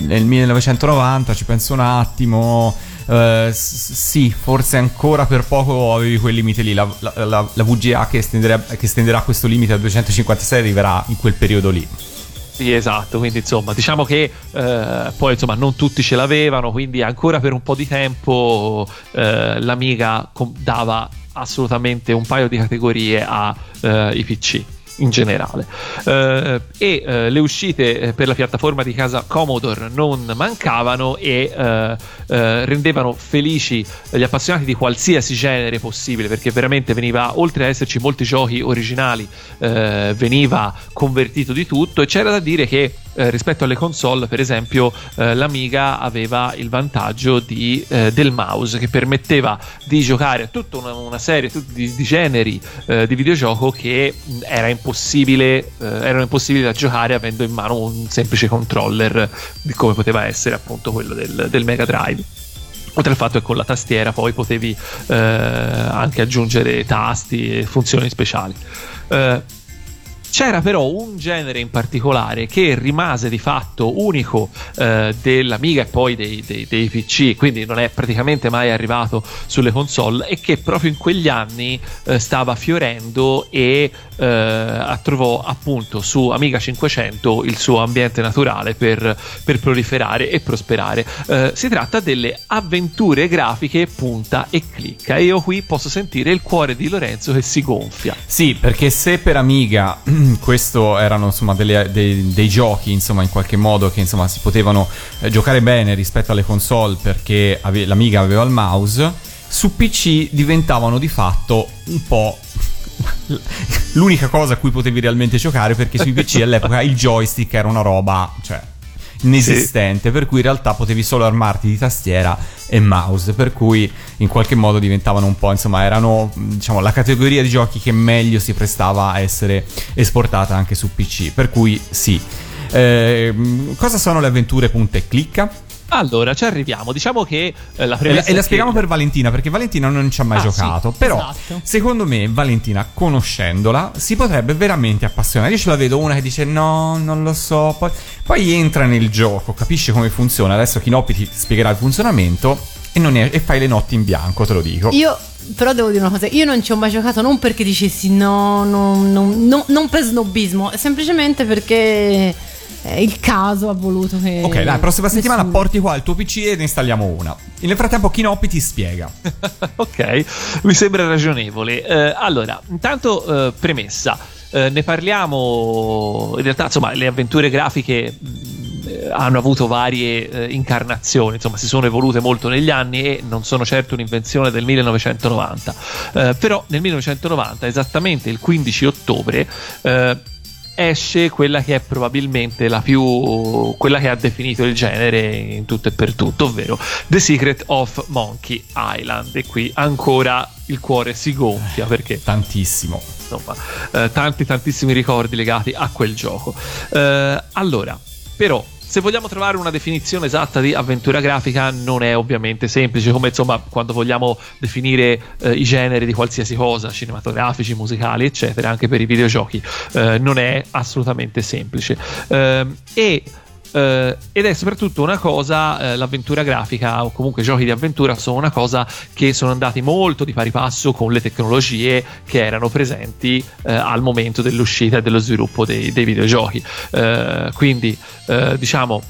Speaker 3: nel 1990 ci penso un attimo, eh, sì, forse ancora per poco avevi quel limite lì, la, la, la, la VGA che che estenderà questo limite a 256 arriverà in quel periodo lì.
Speaker 5: Sì, esatto, quindi insomma diciamo che eh, poi insomma non tutti ce l'avevano, quindi ancora per un po' di tempo eh, l'Amiga dava assolutamente un paio di categorie ai eh, PC in generale. Uh, e uh, le uscite eh, per la piattaforma di casa Commodore non mancavano e uh, rendevano felici gli appassionati di qualsiasi genere possibile perché veramente veniva, oltre ad esserci molti giochi originali, veniva convertito di tutto e c'era da dire che eh, rispetto alle console, per esempio, eh, l'Amiga aveva il vantaggio di, eh, del mouse che permetteva di giocare a tutta una, una serie di, di, generi eh, di videogioco che era impossibile, eh, erano impossibili da giocare avendo in mano un semplice controller come poteva essere appunto quello del, del Mega Drive. Oltre al fatto che con la tastiera poi potevi eh, anche aggiungere tasti e funzioni speciali. Eh, c'era però un genere in particolare che rimase di fatto unico eh, dell'Amiga e poi dei, dei, dei, PC, quindi non è praticamente mai arrivato sulle console e che proprio in quegli anni eh, stava fiorendo e eh, trovò appunto su Amiga 500 il suo ambiente naturale per, per proliferare e prosperare. Eh, si tratta delle avventure grafiche punta e clicca e io qui posso sentire il cuore di Lorenzo che si gonfia.
Speaker 3: Sì, perché se per Amiga questo erano insomma delle, dei, dei, giochi insomma in qualche modo che insomma si potevano eh, giocare bene rispetto alle console perché ave, l'Amiga aveva il mouse, su PC diventavano di fatto un po' l'unica cosa a cui potevi realmente giocare perché sui PC all'epoca il joystick era una roba, cioè inesistente, sì. per cui in realtà potevi solo armarti di tastiera e mouse, per cui in qualche modo diventavano un po', insomma, erano diciamo la categoria di giochi che meglio si prestava a essere esportata anche su PC, per cui sì. Eh, cosa sono le avventure punta e clicca?
Speaker 5: Allora, ci arriviamo. Diciamo che eh, la
Speaker 3: premessa. E la, e la spieghiamo per Valentina, perché Valentina non ci ha mai ah, giocato. Sì, però, esatto. secondo me, Valentina, conoscendola, si potrebbe veramente appassionare. Io ce la vedo una che dice: No, non lo so. Poi, poi entra nel gioco, capisce come funziona. Adesso Kinoppi ti spiegherà il funzionamento. E, è, e fai le notti in bianco, te lo dico.
Speaker 4: Io però devo dire una cosa, io non ci ho mai giocato non perché dicessi no, no, no, no non per snobismo, semplicemente perché eh, il caso ha voluto che.
Speaker 3: Ok, la prossima nessuno... settimana porti qua il tuo PC e ne installiamo una. Nel frattempo, Kinoppi ti spiega.
Speaker 5: ok, mi sembra ragionevole. Eh, allora, intanto, eh, premessa. Eh, ne parliamo in realtà insomma le avventure grafiche mh, eh, hanno avuto varie eh, incarnazioni insomma si sono evolute molto negli anni e non sono certo un'invenzione del 1990 eh, però nel 1990 esattamente il 15 ottobre eh, esce quella che è probabilmente la più quella che ha definito il genere in tutto e per tutto, ovvero The Secret of Monkey Island. E qui ancora il cuore si gonfia perché
Speaker 3: Tantissimo.
Speaker 5: insomma, eh, tanti tantissimi ricordi legati a quel gioco. Eh, allora, però, se vogliamo trovare una definizione esatta di avventura grafica, non è ovviamente semplice, come insomma quando vogliamo definire eh, i generi di qualsiasi cosa, cinematografici, musicali, eccetera, anche per i videogiochi, eh, non è assolutamente semplice. Eh, e eh, ed è soprattutto una cosa, eh, l'avventura grafica o comunque giochi di avventura sono una cosa che sono andati molto di pari passo con le tecnologie che erano presenti eh, al momento dell'uscita e dello sviluppo dei, dei videogiochi. Eh, quindi eh, diciamo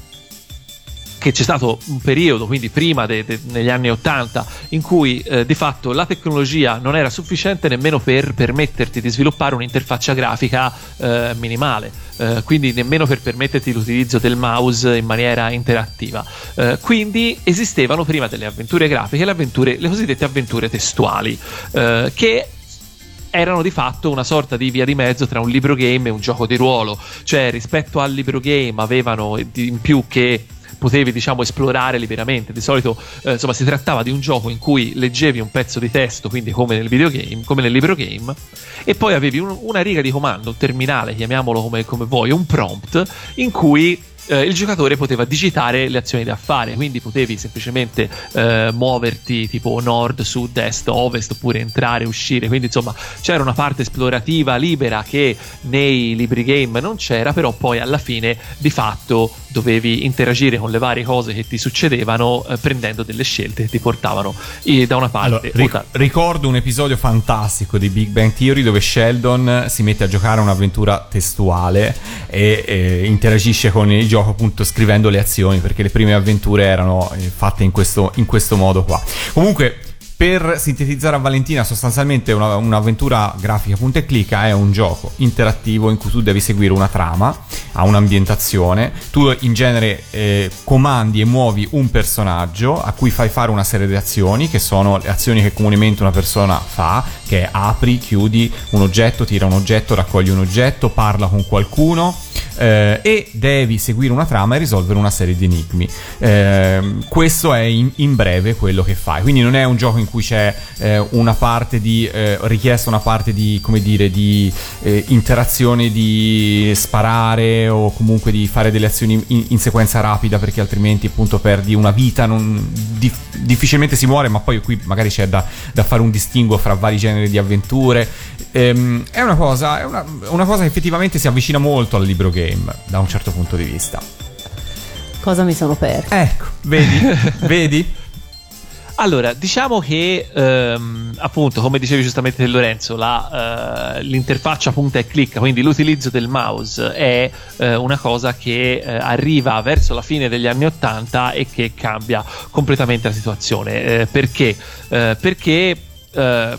Speaker 5: che c'è stato un periodo, quindi prima de, de, negli anni 80, in cui eh, di fatto la tecnologia non era sufficiente nemmeno per permetterti di sviluppare un'interfaccia grafica eh, minimale, eh, quindi nemmeno per permetterti l'utilizzo del mouse in maniera interattiva. Eh, quindi esistevano prima delle avventure grafiche le, avventure, le cosiddette avventure testuali, eh, che erano di fatto una sorta di via di mezzo tra un libro game e un gioco di ruolo, cioè rispetto al libro game avevano in più che potevi diciamo esplorare liberamente. Di solito eh, insomma si trattava di un gioco in cui leggevi un pezzo di testo quindi come nel videogame come nel libro game e poi avevi un, una riga di comando un terminale chiamiamolo come, come vuoi un prompt in cui eh, il giocatore poteva digitare le azioni da fare, quindi potevi semplicemente eh, muoverti tipo nord, sud, est, ovest, oppure entrare, uscire. Quindi insomma c'era una parte esplorativa libera che nei libri game non c'era, però poi alla fine di fatto dovevi interagire con le varie cose che ti succedevano eh, prendendo delle scelte che ti portavano da una parte
Speaker 3: Allora, ric- ricordo un episodio fantastico di Big Bang Theory dove Sheldon si mette a giocare un'avventura testuale e, e interagisce con il gioco appunto scrivendo le azioni perché le prime avventure erano eh, fatte in questo, in questo modo qua. Comunque per sintetizzare a Valentina, sostanzialmente una- un'avventura grafica punta e clicca è un gioco interattivo in cui tu devi seguire una trama, ha un'ambientazione, tu in genere eh, comandi e muovi un personaggio a cui fai fare una serie di azioni, che sono le azioni che comunemente una persona fa, che è apri, chiudi un oggetto, tira un oggetto, raccogli un oggetto, parla con qualcuno. Eh, e devi seguire una trama e risolvere una serie di enigmi. Ehm, questo è in, in breve quello che fai. Quindi non è un gioco in cui c'è eh, una parte di eh, richiesta, una parte di come dire di eh, interazione di sparare o comunque di fare delle azioni in, in sequenza rapida perché altrimenti appunto perdi una vita. Non, dif- difficilmente si muore, ma poi qui magari c'è da, da fare un distinguo fra vari generi di avventure. Ehm, è una cosa, è una, una cosa che effettivamente si avvicina molto al libro game da un certo punto di vista.
Speaker 4: Cosa mi sono persa?
Speaker 3: Ecco, vedi? vedi?
Speaker 5: Allora, diciamo che ehm, appunto, come dicevi giustamente Lorenzo, la, eh, l'interfaccia punta e clicca, quindi l'utilizzo del mouse è eh, una cosa che eh, arriva verso la fine degli anni Ottanta e che cambia completamente la situazione. Eh, perché? Eh, perché eh,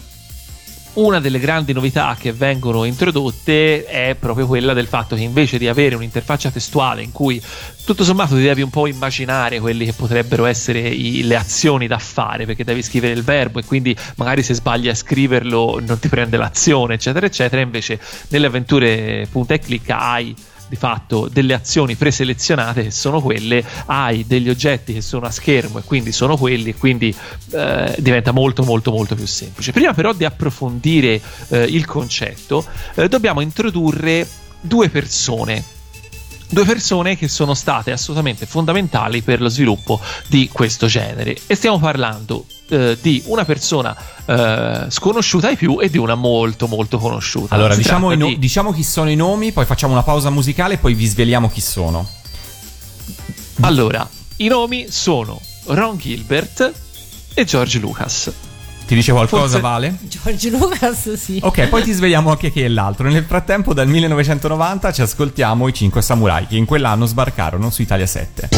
Speaker 5: una delle grandi novità che vengono introdotte è proprio quella del fatto che invece di avere un'interfaccia testuale in cui tutto sommato ti devi un po' immaginare quelli che potrebbero essere i- le azioni da fare perché devi scrivere il verbo e quindi magari se sbagli a scriverlo non ti prende l'azione eccetera eccetera invece nelle avventure punta e clicca hai di fatto delle azioni preselezionate che sono quelle, hai degli oggetti che sono a schermo e quindi sono quelli e quindi eh, diventa molto molto molto più semplice. Prima però di approfondire eh, il concetto eh, dobbiamo introdurre due persone. Due persone che sono state assolutamente fondamentali per lo sviluppo di questo genere. E stiamo parlando eh, di una persona eh, sconosciuta ai più e di una molto molto conosciuta.
Speaker 3: Allora, diciamo, no-
Speaker 5: di-
Speaker 3: diciamo chi sono i nomi, poi facciamo una pausa musicale e poi vi sveliamo chi sono.
Speaker 5: Allora, i nomi sono Ron Gilbert e George Lucas.
Speaker 3: Ti dice qualcosa,
Speaker 5: Forse-
Speaker 3: Vale?
Speaker 4: George Lucas, sì.
Speaker 3: Ok, poi ti svegliamo anche chi è l'altro. Nel frattempo, dal 1990 ci ascoltiamo i 5 samurai che in quell'anno sbarcarono su Italia 7.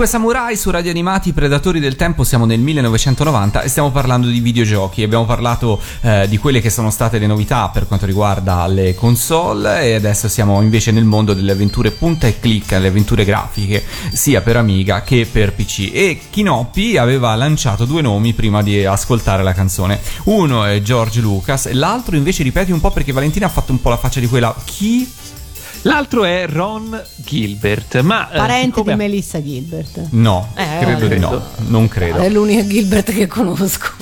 Speaker 7: 5 Samurai
Speaker 3: su Radio Animati Predatori del Tempo, siamo nel 1990 e stiamo parlando di videogiochi. Abbiamo parlato eh, di quelle che sono state le novità per quanto riguarda le console e adesso siamo invece nel mondo delle avventure punta e clic, le avventure grafiche, sia per Amiga che per PC. E Kinoppi aveva lanciato due nomi prima di ascoltare la canzone. Uno è George Lucas e l'altro invece ripeti un po' perché Valentina ha fatto un po' la faccia di quella chi
Speaker 5: L'altro è Ron Gilbert, ma eh,
Speaker 4: Parente
Speaker 5: siccome-
Speaker 4: di Melissa Gilbert.
Speaker 3: No,
Speaker 4: Eh,
Speaker 3: credo di
Speaker 5: credo.
Speaker 3: no, non credo.
Speaker 4: È l'unica Gilbert che conosco.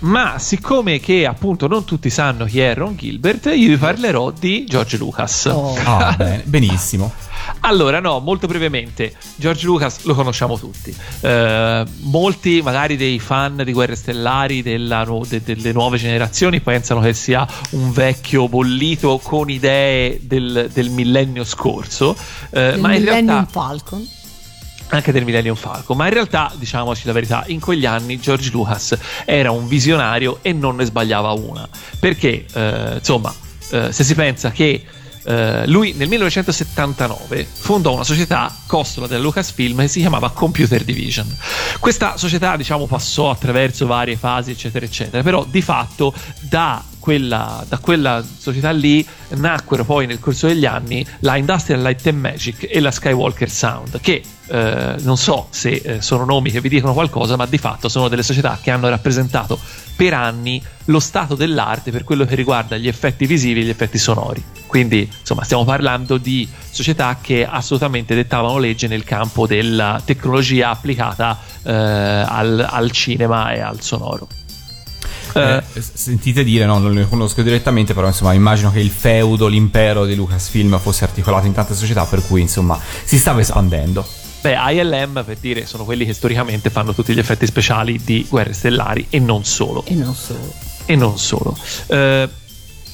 Speaker 5: Ma siccome che appunto non tutti sanno chi è Ron Gilbert, io vi parlerò di George Lucas.
Speaker 4: Oh.
Speaker 3: Ah, bene, benissimo.
Speaker 5: Allora, no, molto brevemente, George Lucas lo conosciamo tutti. Eh, molti, magari dei fan di Guerre Stellari della de- delle nuove generazioni, pensano che sia un vecchio bollito con idee del, del millennio scorso. eh, ma in realtà
Speaker 4: Falcon.
Speaker 5: Anche del Millennium Falcon, ma in realtà, diciamoci la verità, in quegli anni George Lucas era un visionario e non ne sbagliava una. Perché, eh, insomma, eh, se si pensa che eh, lui nel 1979 fondò una società costola della Lucasfilm che si chiamava Computer Division. Questa società, diciamo, passò attraverso varie fasi, eccetera, eccetera, però di fatto da quella, da quella società lì nacquero poi nel corso degli anni la Industrial Light and Magic e la Skywalker Sound, che eh, non so se eh, sono nomi che vi dicono qualcosa, ma di fatto sono delle società che hanno rappresentato per anni lo stato dell'arte per quello che riguarda gli effetti visivi e gli effetti sonori. Quindi, insomma, stiamo parlando di società che assolutamente dettavano legge nel campo della tecnologia applicata eh, al, al cinema e al sonoro.
Speaker 3: Eh, sentite dire, no, non le conosco direttamente, però insomma immagino che il feudo, l'impero di Lucasfilm fosse articolato in tante società, per cui insomma si stava espandendo.
Speaker 5: Beh, ILM per dire sono quelli che storicamente fanno tutti gli effetti speciali di Guerre Stellari e non solo.
Speaker 4: E non solo.
Speaker 5: E non solo. Eh,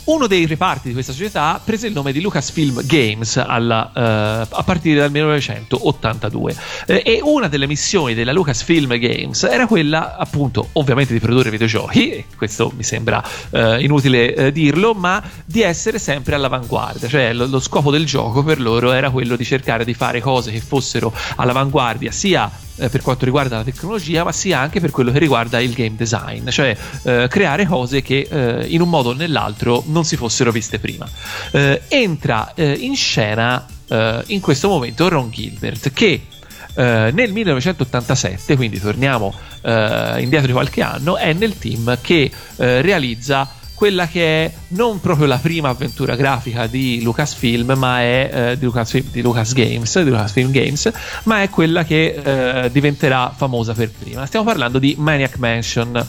Speaker 5: uno dei reparti di questa società prese il nome di Lucasfilm Games alla, eh, a partire dal 1982 Eh, e una delle missioni della Lucasfilm Games era quella appunto ovviamente di produrre videogiochi e questo mi sembra eh, inutile eh, dirlo ma di essere sempre all'avanguardia. Cioè lo, lo scopo del gioco per loro era quello di cercare di fare cose che fossero all'avanguardia sia eh, per quanto riguarda la tecnologia, ma sia anche per quello che riguarda il game design, cioè eh, creare cose che eh, in un modo o nell'altro non si fossero viste prima. Eh, entra eh, in scena eh, in questo momento Ron Gilbert che eh, nel 1987, quindi torniamo eh, indietro di qualche anno, è nel team che eh, realizza quella che è non proprio la prima avventura grafica di Lucasfilm, ma è eh, di, Lucas, di Lucas Games, di Lucasfilm Games, ma è quella che eh, diventerà famosa per prima. Stiamo parlando di Maniac Mansion,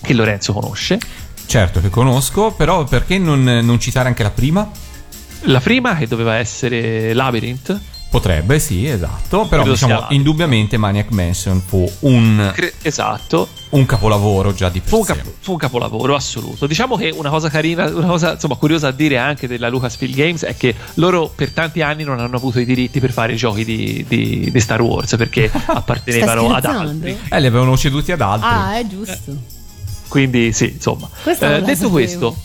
Speaker 5: che Lorenzo conosce.
Speaker 3: Certo che conosco, però perché non, non citare anche la prima?
Speaker 5: La prima, che doveva essere Labyrinth,
Speaker 3: Potrebbe, sì, esatto, però
Speaker 5: Credo
Speaker 3: diciamo
Speaker 5: sia-
Speaker 3: indubbiamente Maniac Mansion fu un,
Speaker 5: cre- esatto,
Speaker 3: un capolavoro già di per
Speaker 5: fu un, fu un capolavoro assoluto. Diciamo che una cosa carina, una cosa insomma curiosa a dire anche della Lucasfilm Games è che loro per tanti anni non hanno avuto i diritti per fare i giochi di, di- di Star Wars perché appartenevano ad altri.
Speaker 3: Eh, li avevano ceduti ad altri.
Speaker 4: Ah, è giusto.
Speaker 5: Quindi sì, insomma. Eh, detto
Speaker 4: sapevo.
Speaker 5: questo,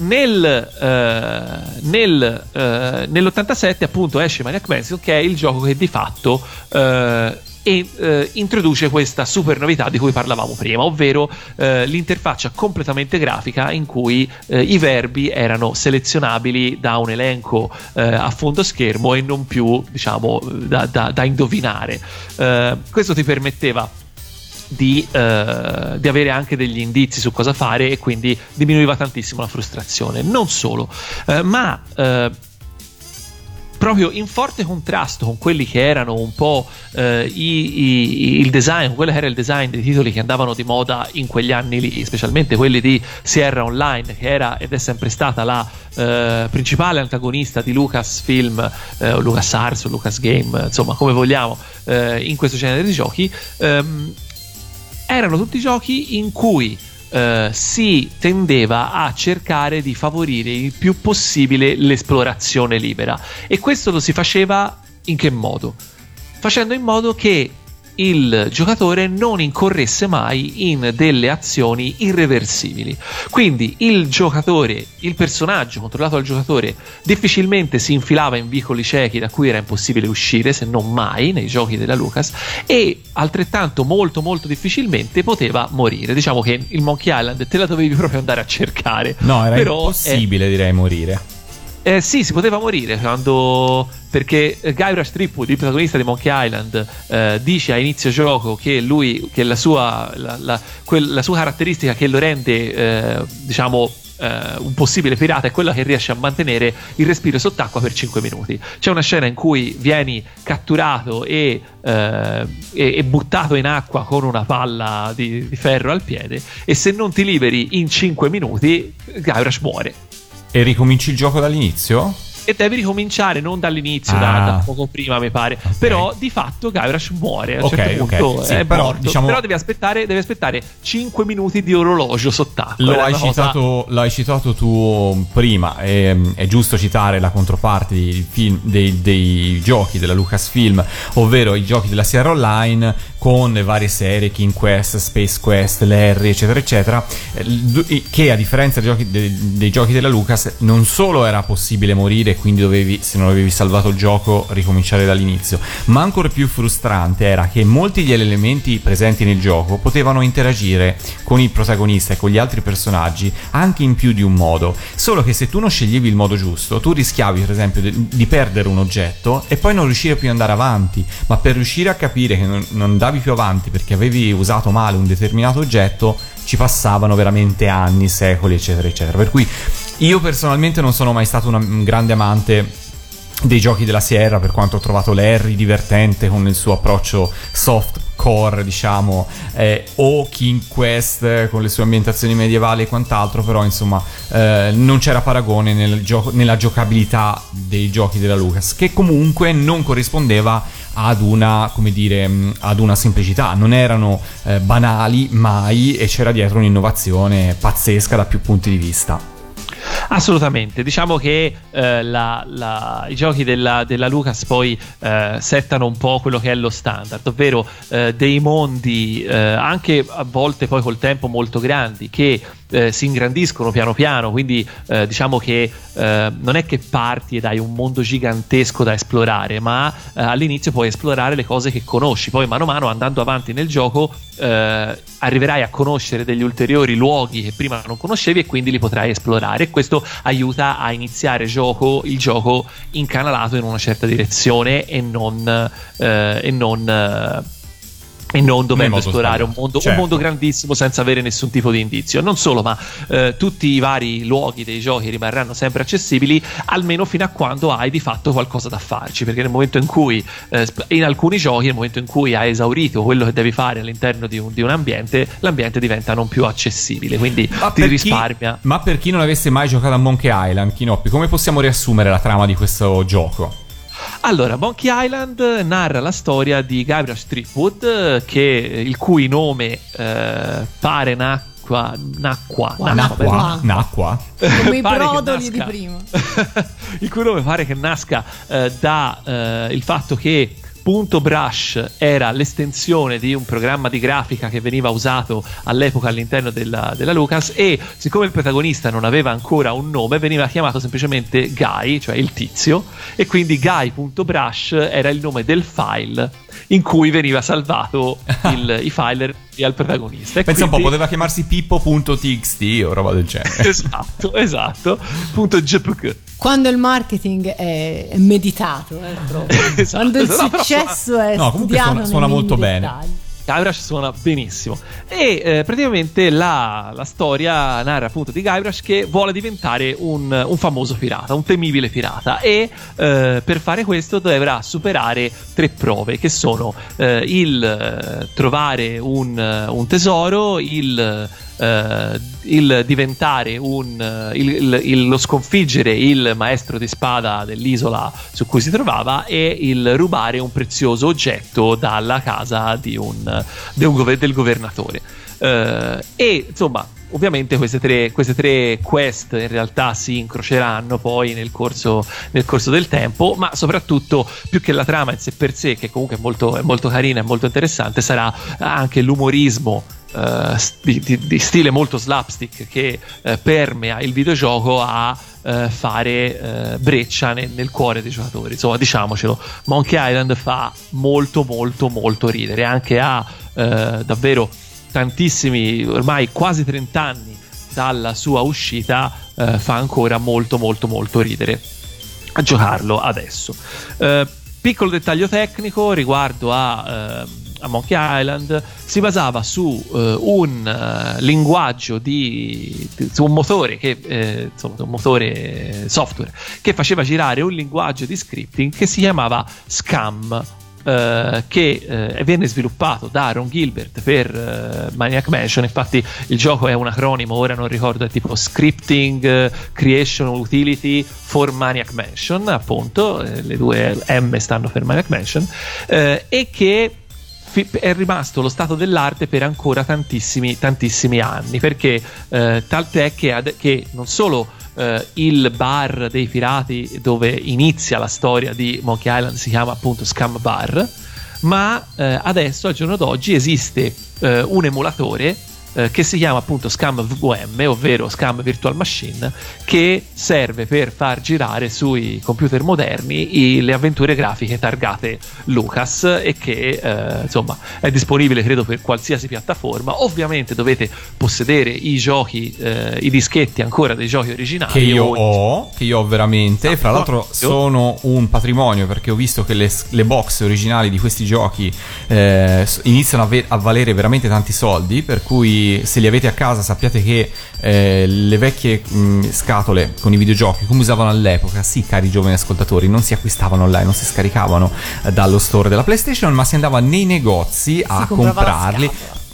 Speaker 5: nel, eh, nel, eh, nell'87 appunto esce Maniac Mansion che è il gioco che di fatto eh, e, eh, introduce questa super novità di cui parlavamo prima, ovvero eh, l'interfaccia completamente grafica in cui eh, i verbi erano selezionabili da un elenco eh, a fondo schermo e non più diciamo da, da- da indovinare. Eh, questo ti permetteva di, eh, di avere anche degli indizi su cosa fare e quindi diminuiva tantissimo la frustrazione. Non solo, eh, ma eh, proprio in forte contrasto con quelli che erano un po' eh, i- i- il design, quello che era il design dei titoli che andavano di moda in quegli anni lì, specialmente quelli di Sierra Online, che era ed è sempre stata la eh, principale antagonista di Lucasfilm, eh, LucasArts o Lucas Game, insomma, come vogliamo, eh, in questo genere di giochi. ehm, erano tutti giochi in cui eh, si tendeva a cercare di favorire il più possibile l'esplorazione libera e questo lo si faceva in che modo? Facendo in modo che il giocatore non incorresse mai in delle azioni irreversibili. Quindi il giocatore, il personaggio controllato dal giocatore, difficilmente si infilava in vicoli ciechi da cui era impossibile uscire, se non mai nei giochi della Lucas, e altrettanto molto molto difficilmente poteva morire. Diciamo che il Monkey Island te la dovevi proprio andare a cercare.
Speaker 3: No, era
Speaker 5: Però,
Speaker 3: impossibile, direi, morire.
Speaker 5: Eh, sì, si poteva morire quando. Perché Guybrush Threepwood, il protagonista di Monkey Island, eh, dice a inizio gioco che lui, che la sua, la, la- quel- la sua caratteristica che lo rende, eh, diciamo, eh, un possibile pirata è quella che riesce a mantenere il respiro sott'acqua per 5 minuti. C'è una scena in cui vieni catturato e, eh, e- e buttato in acqua con una palla di, di ferro al piede, e se non ti liberi in 5 minuti, Guybrush muore.
Speaker 3: E ricominci il gioco dall'inizio?
Speaker 5: E devi ricominciare non dall'inizio,
Speaker 3: Ah.
Speaker 5: da, da poco prima, mi pare. Però di fatto Guybrush muore. A un
Speaker 3: Ok,
Speaker 5: certo punto
Speaker 3: Sì,
Speaker 5: è
Speaker 3: però,
Speaker 5: morto.
Speaker 3: diciamo-
Speaker 5: Però devi aspettare, devi aspettare 5 minuti di orologio sott'acqua.
Speaker 3: Lo hai,
Speaker 5: cosa-
Speaker 3: citato, lo hai citato tu prima, è, è giusto citare la controparte dei, film- dei- dei giochi della Lucasfilm, ovvero i giochi della Sierra Online con le varie serie King Quest, Space Quest, Larry, eccetera, eccetera, eh, che a differenza dei giochi, dei, dei giochi della Lucas non solo era possibile morire, quindi dovevi, se non avevi salvato il gioco, ricominciare dall'inizio, ma ancora più frustrante era che molti degli elementi presenti nel gioco potevano interagire con il protagonista e con gli altri personaggi anche in più di un modo, solo che se tu non sceglievi il modo giusto, tu rischiavi per esempio de- di perdere un oggetto e poi non riuscire più ad andare avanti, ma per riuscire a capire che non, non andavi più avanti perché avevi usato male un determinato oggetto, ci passavano veramente anni, secoli, eccetera, eccetera. Per cui io personalmente non sono mai stato una- un grande amante dei giochi della Sierra per quanto ho trovato Larry divertente con il suo approccio soft core diciamo eh, o King Quest eh, con le sue ambientazioni medievali e quant'altro però insomma eh, non c'era paragone nel gioco- nella giocabilità dei giochi della Lucas che comunque non corrispondeva ad una come dire mh, ad una semplicità. Non erano eh, banali mai e c'era dietro un'innovazione pazzesca da più punti di vista.
Speaker 5: Assolutamente, diciamo che eh, la- la- i giochi della, della Lucas poi eh, settano un po' quello che è lo standard, ovvero eh, dei mondi eh, anche a volte poi col tempo molto grandi che eh, si ingrandiscono piano piano, quindi eh, diciamo che eh, non è che parti ed hai un mondo gigantesco da esplorare, ma eh, all'inizio puoi esplorare le cose che conosci, poi mano a mano andando avanti nel gioco eh, arriverai a conoscere degli ulteriori luoghi che prima non conoscevi e quindi li potrai esplorare. E questo aiuta a iniziare gioco, il gioco incanalato in una certa direzione e non, eh, e non e non dovendo esplorare un mondo, un
Speaker 3: Certo.
Speaker 5: mondo grandissimo senza avere nessun tipo di indizio. Non solo, ma eh, tutti i vari luoghi dei giochi rimarranno sempre accessibili, almeno fino a quando hai di fatto qualcosa da farci. Perché nel momento in cui, eh, in alcuni giochi, nel momento in cui hai esaurito quello che devi fare all'interno di un, di un ambiente, l'ambiente diventa non più accessibile. Quindi
Speaker 3: Ma
Speaker 5: ti
Speaker 3: per chi-
Speaker 5: risparmia.
Speaker 3: ma per chi non avesse mai giocato a Monkey Island, Kinoppi, come possiamo riassumere la trama di questo gioco?
Speaker 5: Allora, Monkey Island narra la storia di Guybrush Threepwood, eh, che, il cui nome eh, pare nacqua, nacqua,
Speaker 4: Qua-
Speaker 5: nacqua,
Speaker 4: Nacqua.
Speaker 3: Nacqua?
Speaker 4: Come i brodoli di prima.
Speaker 5: il cui nome pare che nasca eh, da eh, il fatto che Punto Brush era l'estensione di un programma di grafica che veniva usato all'epoca all'interno della, della Lucas e siccome il protagonista non aveva ancora un nome veniva chiamato semplicemente Guy, cioè il tizio e quindi Guy.brush era il nome del file in cui veniva salvato il, i file al protagonista. E
Speaker 3: Pensa un po',
Speaker 5: quindi-
Speaker 3: poteva chiamarsi pippo.txt o roba del genere.
Speaker 5: Esatto, esatto. Punto JPG.
Speaker 4: Quando il marketing è meditato, eh.
Speaker 5: Esatto,
Speaker 4: quando il
Speaker 5: no, però
Speaker 4: successo è
Speaker 3: No, comunque
Speaker 4: studiato
Speaker 3: suona- suona molto
Speaker 4: minimi
Speaker 3: bene.
Speaker 5: Guybrush suona benissimo. E eh, praticamente la, la storia narra appunto di Guybrush che vuole diventare un, un famoso pirata, un temibile pirata. E eh, per fare questo dovrà superare tre prove che sono eh, il eh, trovare un, un tesoro, il, il diventare un eh, il- il- il- lo sconfiggere il maestro di spada dell'isola su cui si trovava e il rubare un prezioso oggetto dalla casa di un, di un gove- del governatore. Eh, e insomma, ovviamente queste tre, queste tre, quest in realtà si incroceranno poi nel corso, nel corso, del tempo, ma soprattutto più che la trama in sé per sé, che comunque è molto, è molto carina e molto interessante, sarà anche l'umorismo. Uh, di, di, di, stile molto slapstick che uh, permea il videogioco a uh, fare breccia nel, nel, cuore dei giocatori. Insomma, diciamocelo, Monkey Island fa molto, molto, molto ridere. Anche a davvero tantissimi, ormai quasi 30 anni dalla sua uscita, eh, fa ancora molto molto molto ridere a giocarlo adesso. Eh, piccolo dettaglio tecnico riguardo a, eh, a, Monkey Island, si basava su eh, un uh, linguaggio di, di, su un motore che eh, insomma un motore software che faceva girare un linguaggio di scripting che si chiamava Scam Uh, che uh, venne sviluppato da Ron Gilbert per uh, Maniac Mansion. Infatti, il gioco è un acronimo, ora non ricordo, è tipo Scripting Creation Utility for Maniac Mansion, appunto, le due M stanno per Maniac Mansion, e che è rimasto lo stato dell'arte per ancora tantissimi, tantissimi anni, perché tant'è che, ad- che non solo eh, il bar dei pirati dove inizia la storia di Monkey Island si chiama appunto Scam Bar, ma eh, adesso al giorno d'oggi esiste eh, un emulatore eh, che si chiama appunto Scam VM, ovvero Scam Virtual Machine, che serve per far girare sui computer moderni i, le avventure grafiche targate Lucas e che eh, insomma è disponibile credo per qualsiasi piattaforma. Ovviamente dovete possedere i giochi, eh, i dischetti ancora dei giochi originali.
Speaker 3: Che io ho, che io ho veramente. Ah, fra l'altro sono un patrimonio perché ho visto che le, le box originali di questi giochi eh, iniziano a, ve- a valere veramente tanti soldi, per cui se li avete a casa sappiate che eh, le vecchie mh, scatole con i videogiochi come usavano all'epoca, sì cari giovani ascoltatori, non si acquistavano online, non si scaricavano eh, dallo store della PlayStation, ma si andava nei negozi a comprarli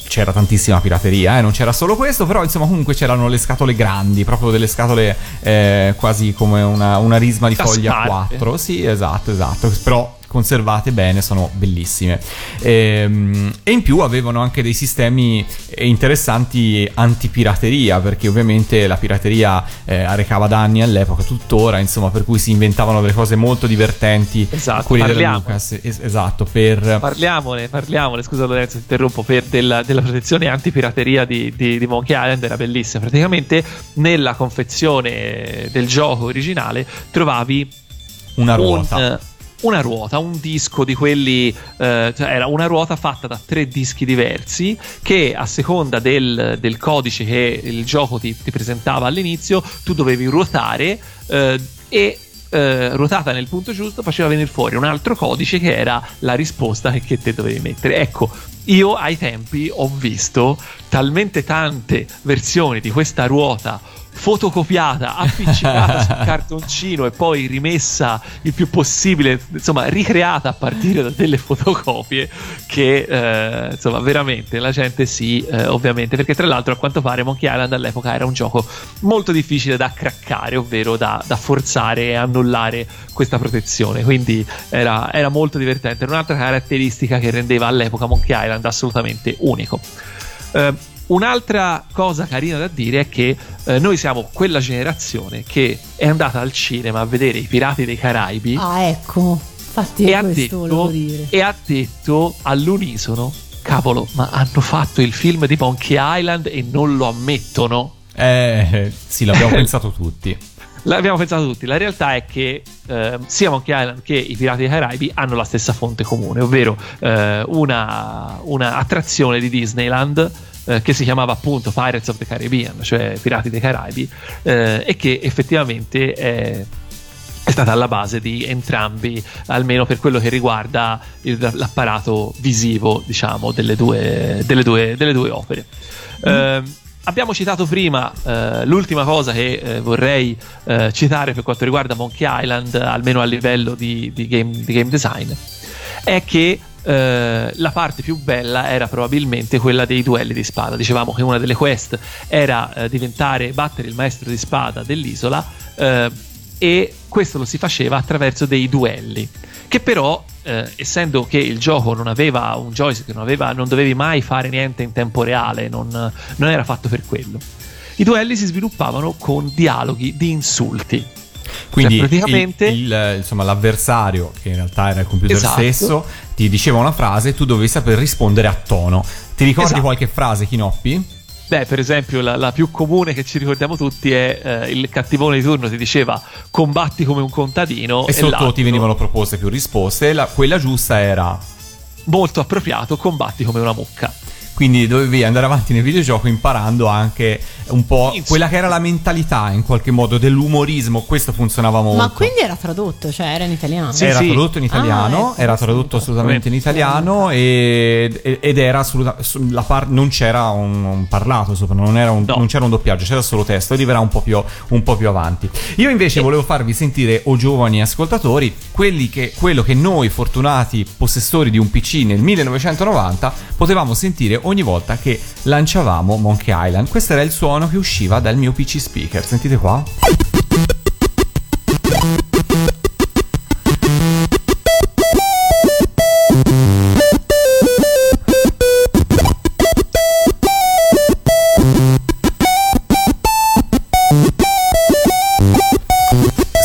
Speaker 3: c'era tantissima pirateria, eh? non c'era solo questo, però insomma comunque c'erano le scatole grandi, proprio delle scatole eh, quasi come una, una risma di foglia 4. Sì, esatto, esatto, però conservate bene, sono bellissime. E, ehm, e, in più avevano anche dei sistemi interessanti antipirateria, perché ovviamente la pirateria eh, arrecava danni all'epoca, tuttora, insomma, per cui si inventavano delle cose molto divertenti.
Speaker 5: Esatto,
Speaker 3: quelli
Speaker 5: parliamo.
Speaker 3: Lucas. Es- esatto, per...
Speaker 5: Parliamone, parliamone, scusa Lorenzo, ti interrompo, per della, della protezione antipirateria di, di, di Monkey Island era bellissima. Praticamente nella confezione del gioco originale trovavi
Speaker 3: una ruota. Un,
Speaker 5: una ruota, un disco di quelli, eh, cioè era una ruota fatta da tre dischi diversi che a seconda del, del codice che il gioco ti, ti, presentava all'inizio tu dovevi ruotare eh, e eh, ruotata nel punto giusto faceva venire fuori un altro codice che era la risposta che, che te dovevi mettere. Ecco, io ai tempi ho visto talmente tante versioni di questa ruota fotocopiata, appiccicata sul cartoncino e poi rimessa il più possibile, insomma, ricreata a partire da delle fotocopie che eh, insomma, veramente la gente sì, eh, ovviamente, perché tra l'altro a quanto pare Monkey Island all'epoca era un gioco molto difficile da craccare, ovvero da, da forzare e annullare questa protezione, quindi era, era molto divertente, era un'altra caratteristica che rendeva all'epoca Monkey Island assolutamente unico. Eh, Un'altra cosa carina da dire è che eh, noi siamo quella generazione che è andata al cinema a vedere i Pirati dei Caraibi.
Speaker 4: Ah, ecco. Infatti,
Speaker 5: e, ha detto, e ha detto all'unisono: Cavolo, ma hanno fatto il film di Monkey Island e non lo ammettono.
Speaker 3: Eh, sì, l'abbiamo pensato tutti.
Speaker 5: L'abbiamo pensato tutti. La realtà è che eh, sia Monkey Island che i Pirati dei Caraibi hanno la stessa fonte comune, ovvero eh, una, una attrazione di Disneyland eh, che si chiamava appunto Pirates of the Caribbean, cioè Pirati dei Caraibi, eh, e che effettivamente è, è stata alla base di entrambi, almeno per quello che riguarda il, l'apparato visivo, diciamo, delle due, delle due, delle due opere. Mm. Eh, abbiamo citato prima eh, l'ultima cosa che eh, vorrei eh, citare per quanto riguarda Monkey Island, almeno a livello di, di, game, di game, design, è che eh, la parte più bella era probabilmente quella dei duelli di spada. Dicevamo che una delle quest era eh, diventare, battere il maestro di spada dell'isola eh, e questo lo si faceva attraverso dei duelli, che però eh, essendo che il gioco non aveva un joystick, non, aveva, non, dovevi mai fare niente in tempo reale, non, non era fatto per quello. i duelli si sviluppavano con dialoghi di insulti.
Speaker 3: Quindi
Speaker 5: Cioè, praticamente-
Speaker 3: il- il- insomma, l'avversario, che in realtà era il computer
Speaker 5: Esatto.
Speaker 3: stesso, ti diceva una frase e tu dovevi saper rispondere a tono. Ti ricordi
Speaker 5: Esatto.
Speaker 3: qualche frase, Chinoppi?
Speaker 5: Beh, per esempio, la, la più comune che ci ricordiamo tutti è eh, il cattivone di turno ti diceva combatti come un contadino
Speaker 3: E sotto
Speaker 5: l'altro,
Speaker 3: ti venivano proposte più risposte. e la- quella giusta era.
Speaker 5: molto appropriato combatti come una mucca.
Speaker 3: Quindi dovevi andare avanti nel videogioco imparando anche un po' quella che era la mentalità in qualche modo dell'umorismo. Questo funzionava molto.
Speaker 4: Ma quindi era tradotto, cioè era in italiano.
Speaker 5: Sì,
Speaker 3: era
Speaker 5: sì.
Speaker 3: tradotto in italiano,
Speaker 4: Ah, ecco,
Speaker 3: era tradotto assolutamente in italiano e- ed era assolutamente non c'era un, un parlato sopra, non, era un-
Speaker 5: No.
Speaker 3: non c'era un doppiaggio, c'era solo testo e arriverà un po' più, un po' più avanti. Io invece volevo farvi sentire, o giovani ascoltatori, quelli che, quello che noi fortunati possessori di un PC nel 1990 potevamo sentire ogni volta che lanciavamo Monkey Island. Questo era il suono che usciva dal mio PC speaker. Sentite qua.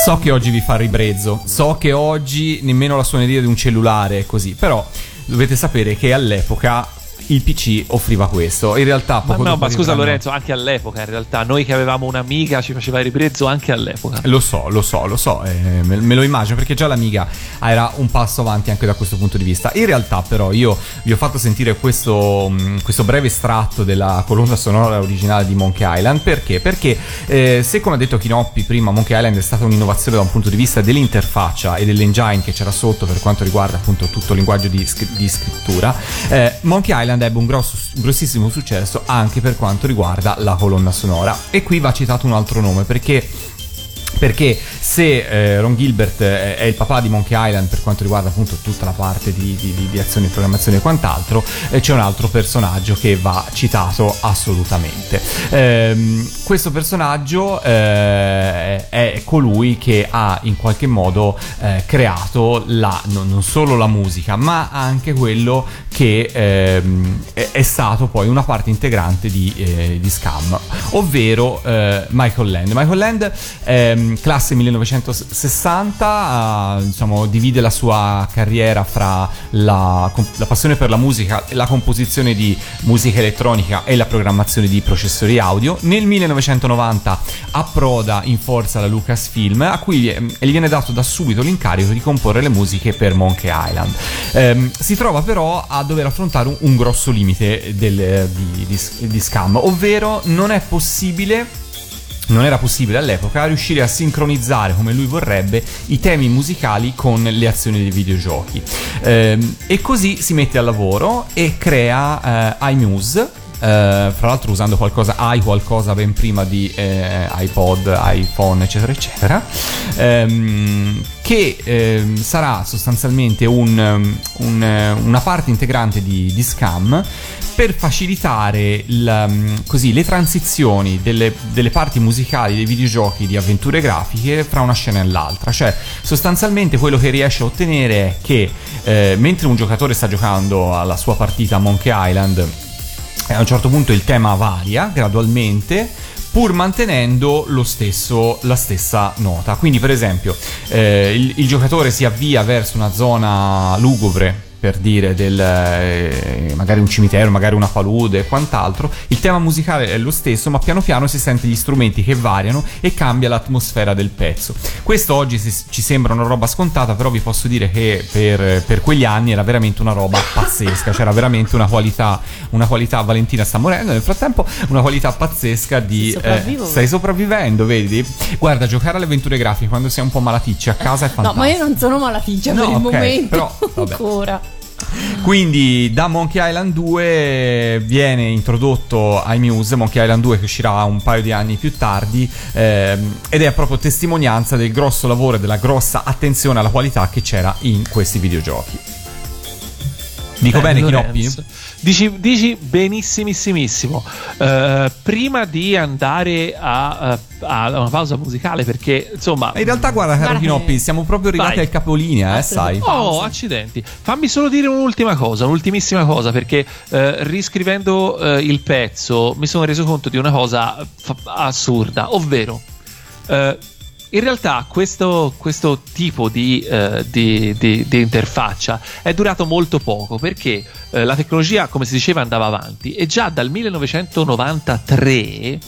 Speaker 3: So che oggi vi fa ribrezzo, so che oggi nemmeno la suoneria di un cellulare è così, però dovete sapere che all'epoca il PC offriva questo. In realtà
Speaker 5: Ma
Speaker 3: poco
Speaker 5: no,
Speaker 3: dopo
Speaker 5: ma scusa
Speaker 3: arriveranno-
Speaker 5: Lorenzo, anche all'epoca in realtà, noi che avevamo un'amiga ci faceva ribrezzo anche all'epoca.
Speaker 3: Lo so, lo so, lo so, eh, me, me lo immagino perché già l'Amiga era un passo avanti anche da questo punto di vista. In realtà però io vi ho fatto sentire questo, mh, questo breve estratto della colonna sonora originale di Monkey Island perché? Perché eh, se come ha detto Kinoppi prima Monkey Island è stata un'innovazione da un punto di vista dell'interfaccia e dell'engine che c'era sotto per quanto riguarda appunto tutto il linguaggio di, di scrittura, eh, Monkey Island ebbe un grosso- grossissimo successo anche per quanto riguarda la colonna sonora. E qui va citato un altro nome perché perché se eh, Ron Gilbert è, è il papà di Monkey Island per quanto riguarda appunto tutta la parte di, di, di- azione programmazione e quant'altro, eh, c'è un altro personaggio che va citato assolutamente. Ehm, questo personaggio eh, è colui che ha in qualche modo eh, creato la, no- non solo la musica, ma anche quello che ehm, è, è stato poi una parte integrante di, eh, di Scam, ovvero eh, Michael Land. Michael Land, ehm, classe 1960, eh, diciamo, divide la sua carriera fra la, la passione per la musica, la composizione di musica elettronica e la programmazione di processori audio. Nel 1990 approda in forza la Lucasfilm, a cui eh, gli viene dato da subito l'incarico di comporre le musiche per Monkey Island. Ehm, si trova però a dover affrontare un, un grosso limite del- di, di, di Scam, ovvero non è possibile non era possibile all'epoca riuscire a sincronizzare come lui vorrebbe i temi musicali con le azioni dei videogiochi. Ehm, e così si mette al lavoro e crea eh, iMuse. Eh, fra l'altro usando qualcosa, hai qualcosa ben prima di eh, iPod, iPhone, eccetera, eccetera, ehm, che ehm, sarà sostanzialmente un, un, una parte integrante di, di Scam per facilitare il, um, così, le transizioni delle, delle parti musicali dei videogiochi di avventure grafiche fra una scena e l'altra. Cioè, sostanzialmente quello che riesce a ottenere è che eh, mentre un giocatore sta giocando alla sua partita a Monkey Island, eh, a un certo punto il tema varia gradualmente pur mantenendo stesso, la stessa nota. Quindi, per esempio, eh, il, il giocatore si avvia verso una zona lugubre per dire del eh, magari un cimitero, magari una palude e quant'altro, il tema musicale è lo stesso, ma piano piano si sente gli strumenti che variano e cambia l'atmosfera del pezzo. Questo oggi si- ci sembra una roba scontata, però vi posso dire che per, per quegli anni era veramente una roba pazzesca, c'era veramente una qualità, una qualità, Valentina sta morendo nel frattempo, una qualità pazzesca di...
Speaker 4: Sopravvivo.
Speaker 3: stai sopravvivendo, vedi? Guarda, giocare alle avventure grafiche quando sei un po' malaticci a casa è
Speaker 4: No,
Speaker 3: fantastico.
Speaker 4: ma io non sono malaticcia
Speaker 3: No,
Speaker 4: per il momento.
Speaker 3: però, vabbè.
Speaker 4: Ancora.
Speaker 3: Quindi da Monkey Island 2 viene introdotto iMuse, Monkey Island 2 che uscirà un paio di anni più tardi ehm, ed è proprio testimonianza del grosso lavoro e della grossa attenzione alla qualità che c'era in questi videogiochi. Dico
Speaker 5: Eh,
Speaker 3: bene,
Speaker 5: Lorenzo.
Speaker 3: Chinoppi?
Speaker 5: Dici, dici benissimissimo. Eh, prima di andare a, a- a una pausa musicale, perché insomma.
Speaker 3: In realtà, guarda, caro Chinoppi, siamo proprio arrivati
Speaker 5: Vai.
Speaker 3: al capolinea, eh, sai.
Speaker 5: Oh, accidenti. Fammi solo dire un'ultima cosa, un'ultimissima cosa, perché eh, riscrivendo eh, il pezzo mi sono reso conto di una cosa fa- assurda, ovvero eh, in realtà questo, questo tipo di, eh, di- di- di interfaccia è durato molto poco perché eh, la tecnologia, come si diceva, andava avanti e già dal 1993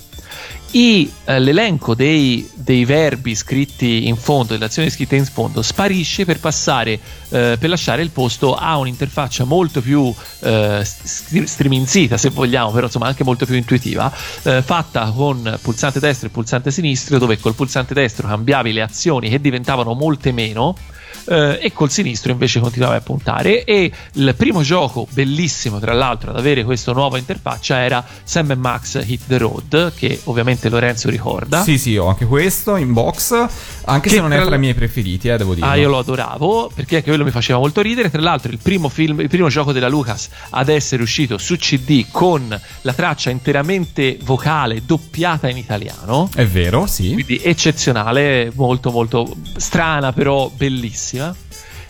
Speaker 5: i, eh, l'elenco dei, dei verbi scritti in fondo, delle azioni scritte in fondo, sparisce per passare, eh, per lasciare il posto a un'interfaccia molto più eh, st- striminzita, se vogliamo, però insomma anche molto più intuitiva, eh, fatta con pulsante destro e pulsante sinistro, dove col pulsante destro cambiavi le azioni che diventavano molte meno. Eh, e col sinistro invece continuavi a puntare e il primo gioco bellissimo tra l'altro ad avere questa nuova interfaccia era Sam Max Hit the Road che ovviamente Lorenzo ricorda
Speaker 3: Sì, sì, ho anche questo in box, anche
Speaker 5: Che
Speaker 3: se non è
Speaker 5: tra
Speaker 3: tra i miei preferiti, eh, devo dire.
Speaker 5: Ah, io lo adoravo perché anche quello mi faceva molto ridere. Tra l'altro, il primo film, il primo gioco della Lucas ad essere uscito su CD con la traccia interamente vocale doppiata in italiano.
Speaker 3: È vero, sì.
Speaker 5: Quindi eccezionale, molto molto strana, però bellissima.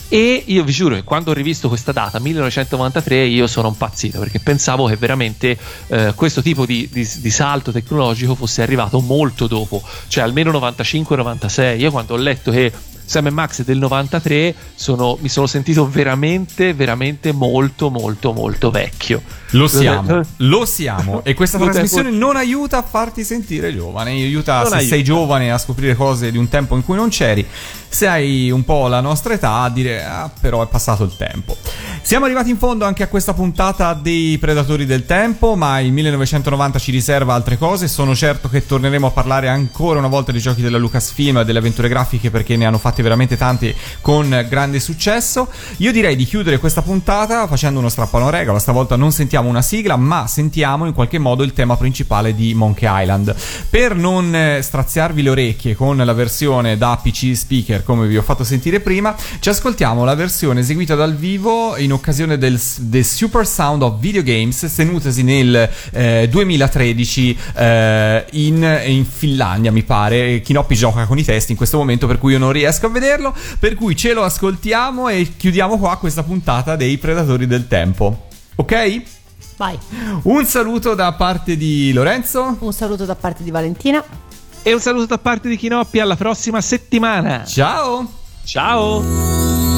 Speaker 5: E io vi giuro che quando ho rivisto questa data, 1993, io sono impazzito perché pensavo che veramente eh, questo tipo di, di- di salto tecnologico fosse arrivato molto dopo, cioè almeno 95-96. Io quando ho letto che Sam Max è del 93 sono- mi sono sentito veramente, veramente molto, molto, molto vecchio.
Speaker 3: Lo siamo, lo siamo. E questa trasmissione non aiuta a farti sentire giovane, aiuta
Speaker 5: Non
Speaker 3: se
Speaker 5: aiuta.
Speaker 3: sei giovane a scoprire cose di un tempo in cui non c'eri, se hai un po' la nostra età a dire ah, però è passato il tempo. Siamo arrivati in fondo anche a questa puntata dei Predatori del Tempo, ma il 1990 ci riserva altre cose, sono certo che torneremo a parlare ancora una volta dei giochi della Lucasfilm e delle avventure grafiche perché ne hanno fatte veramente tanti con grande successo. Io direi di chiudere questa puntata facendo uno strappano regalo, stavolta non sentiamo una sigla, ma sentiamo in qualche modo il tema principale di Monkey Island. Per non eh, straziarvi le orecchie con la versione da PC speaker come vi ho fatto sentire prima, ci ascoltiamo la versione eseguita dal vivo in occasione del, del Super Sound of Video Games tenutasi nel eh, 2013 eh, in, in Finlandia, mi pare. Kinoppi gioca con i testi in questo momento, per cui io non riesco a vederlo. Per cui ce lo ascoltiamo e chiudiamo qua questa puntata dei Predatori del Tempo. Ok?
Speaker 4: Vai.
Speaker 3: Un saluto da parte di Lorenzo.
Speaker 4: Un saluto da parte di Valentina.
Speaker 5: E un saluto da parte di Kinoppi, alla prossima settimana.
Speaker 3: Ciao!
Speaker 5: Ciao!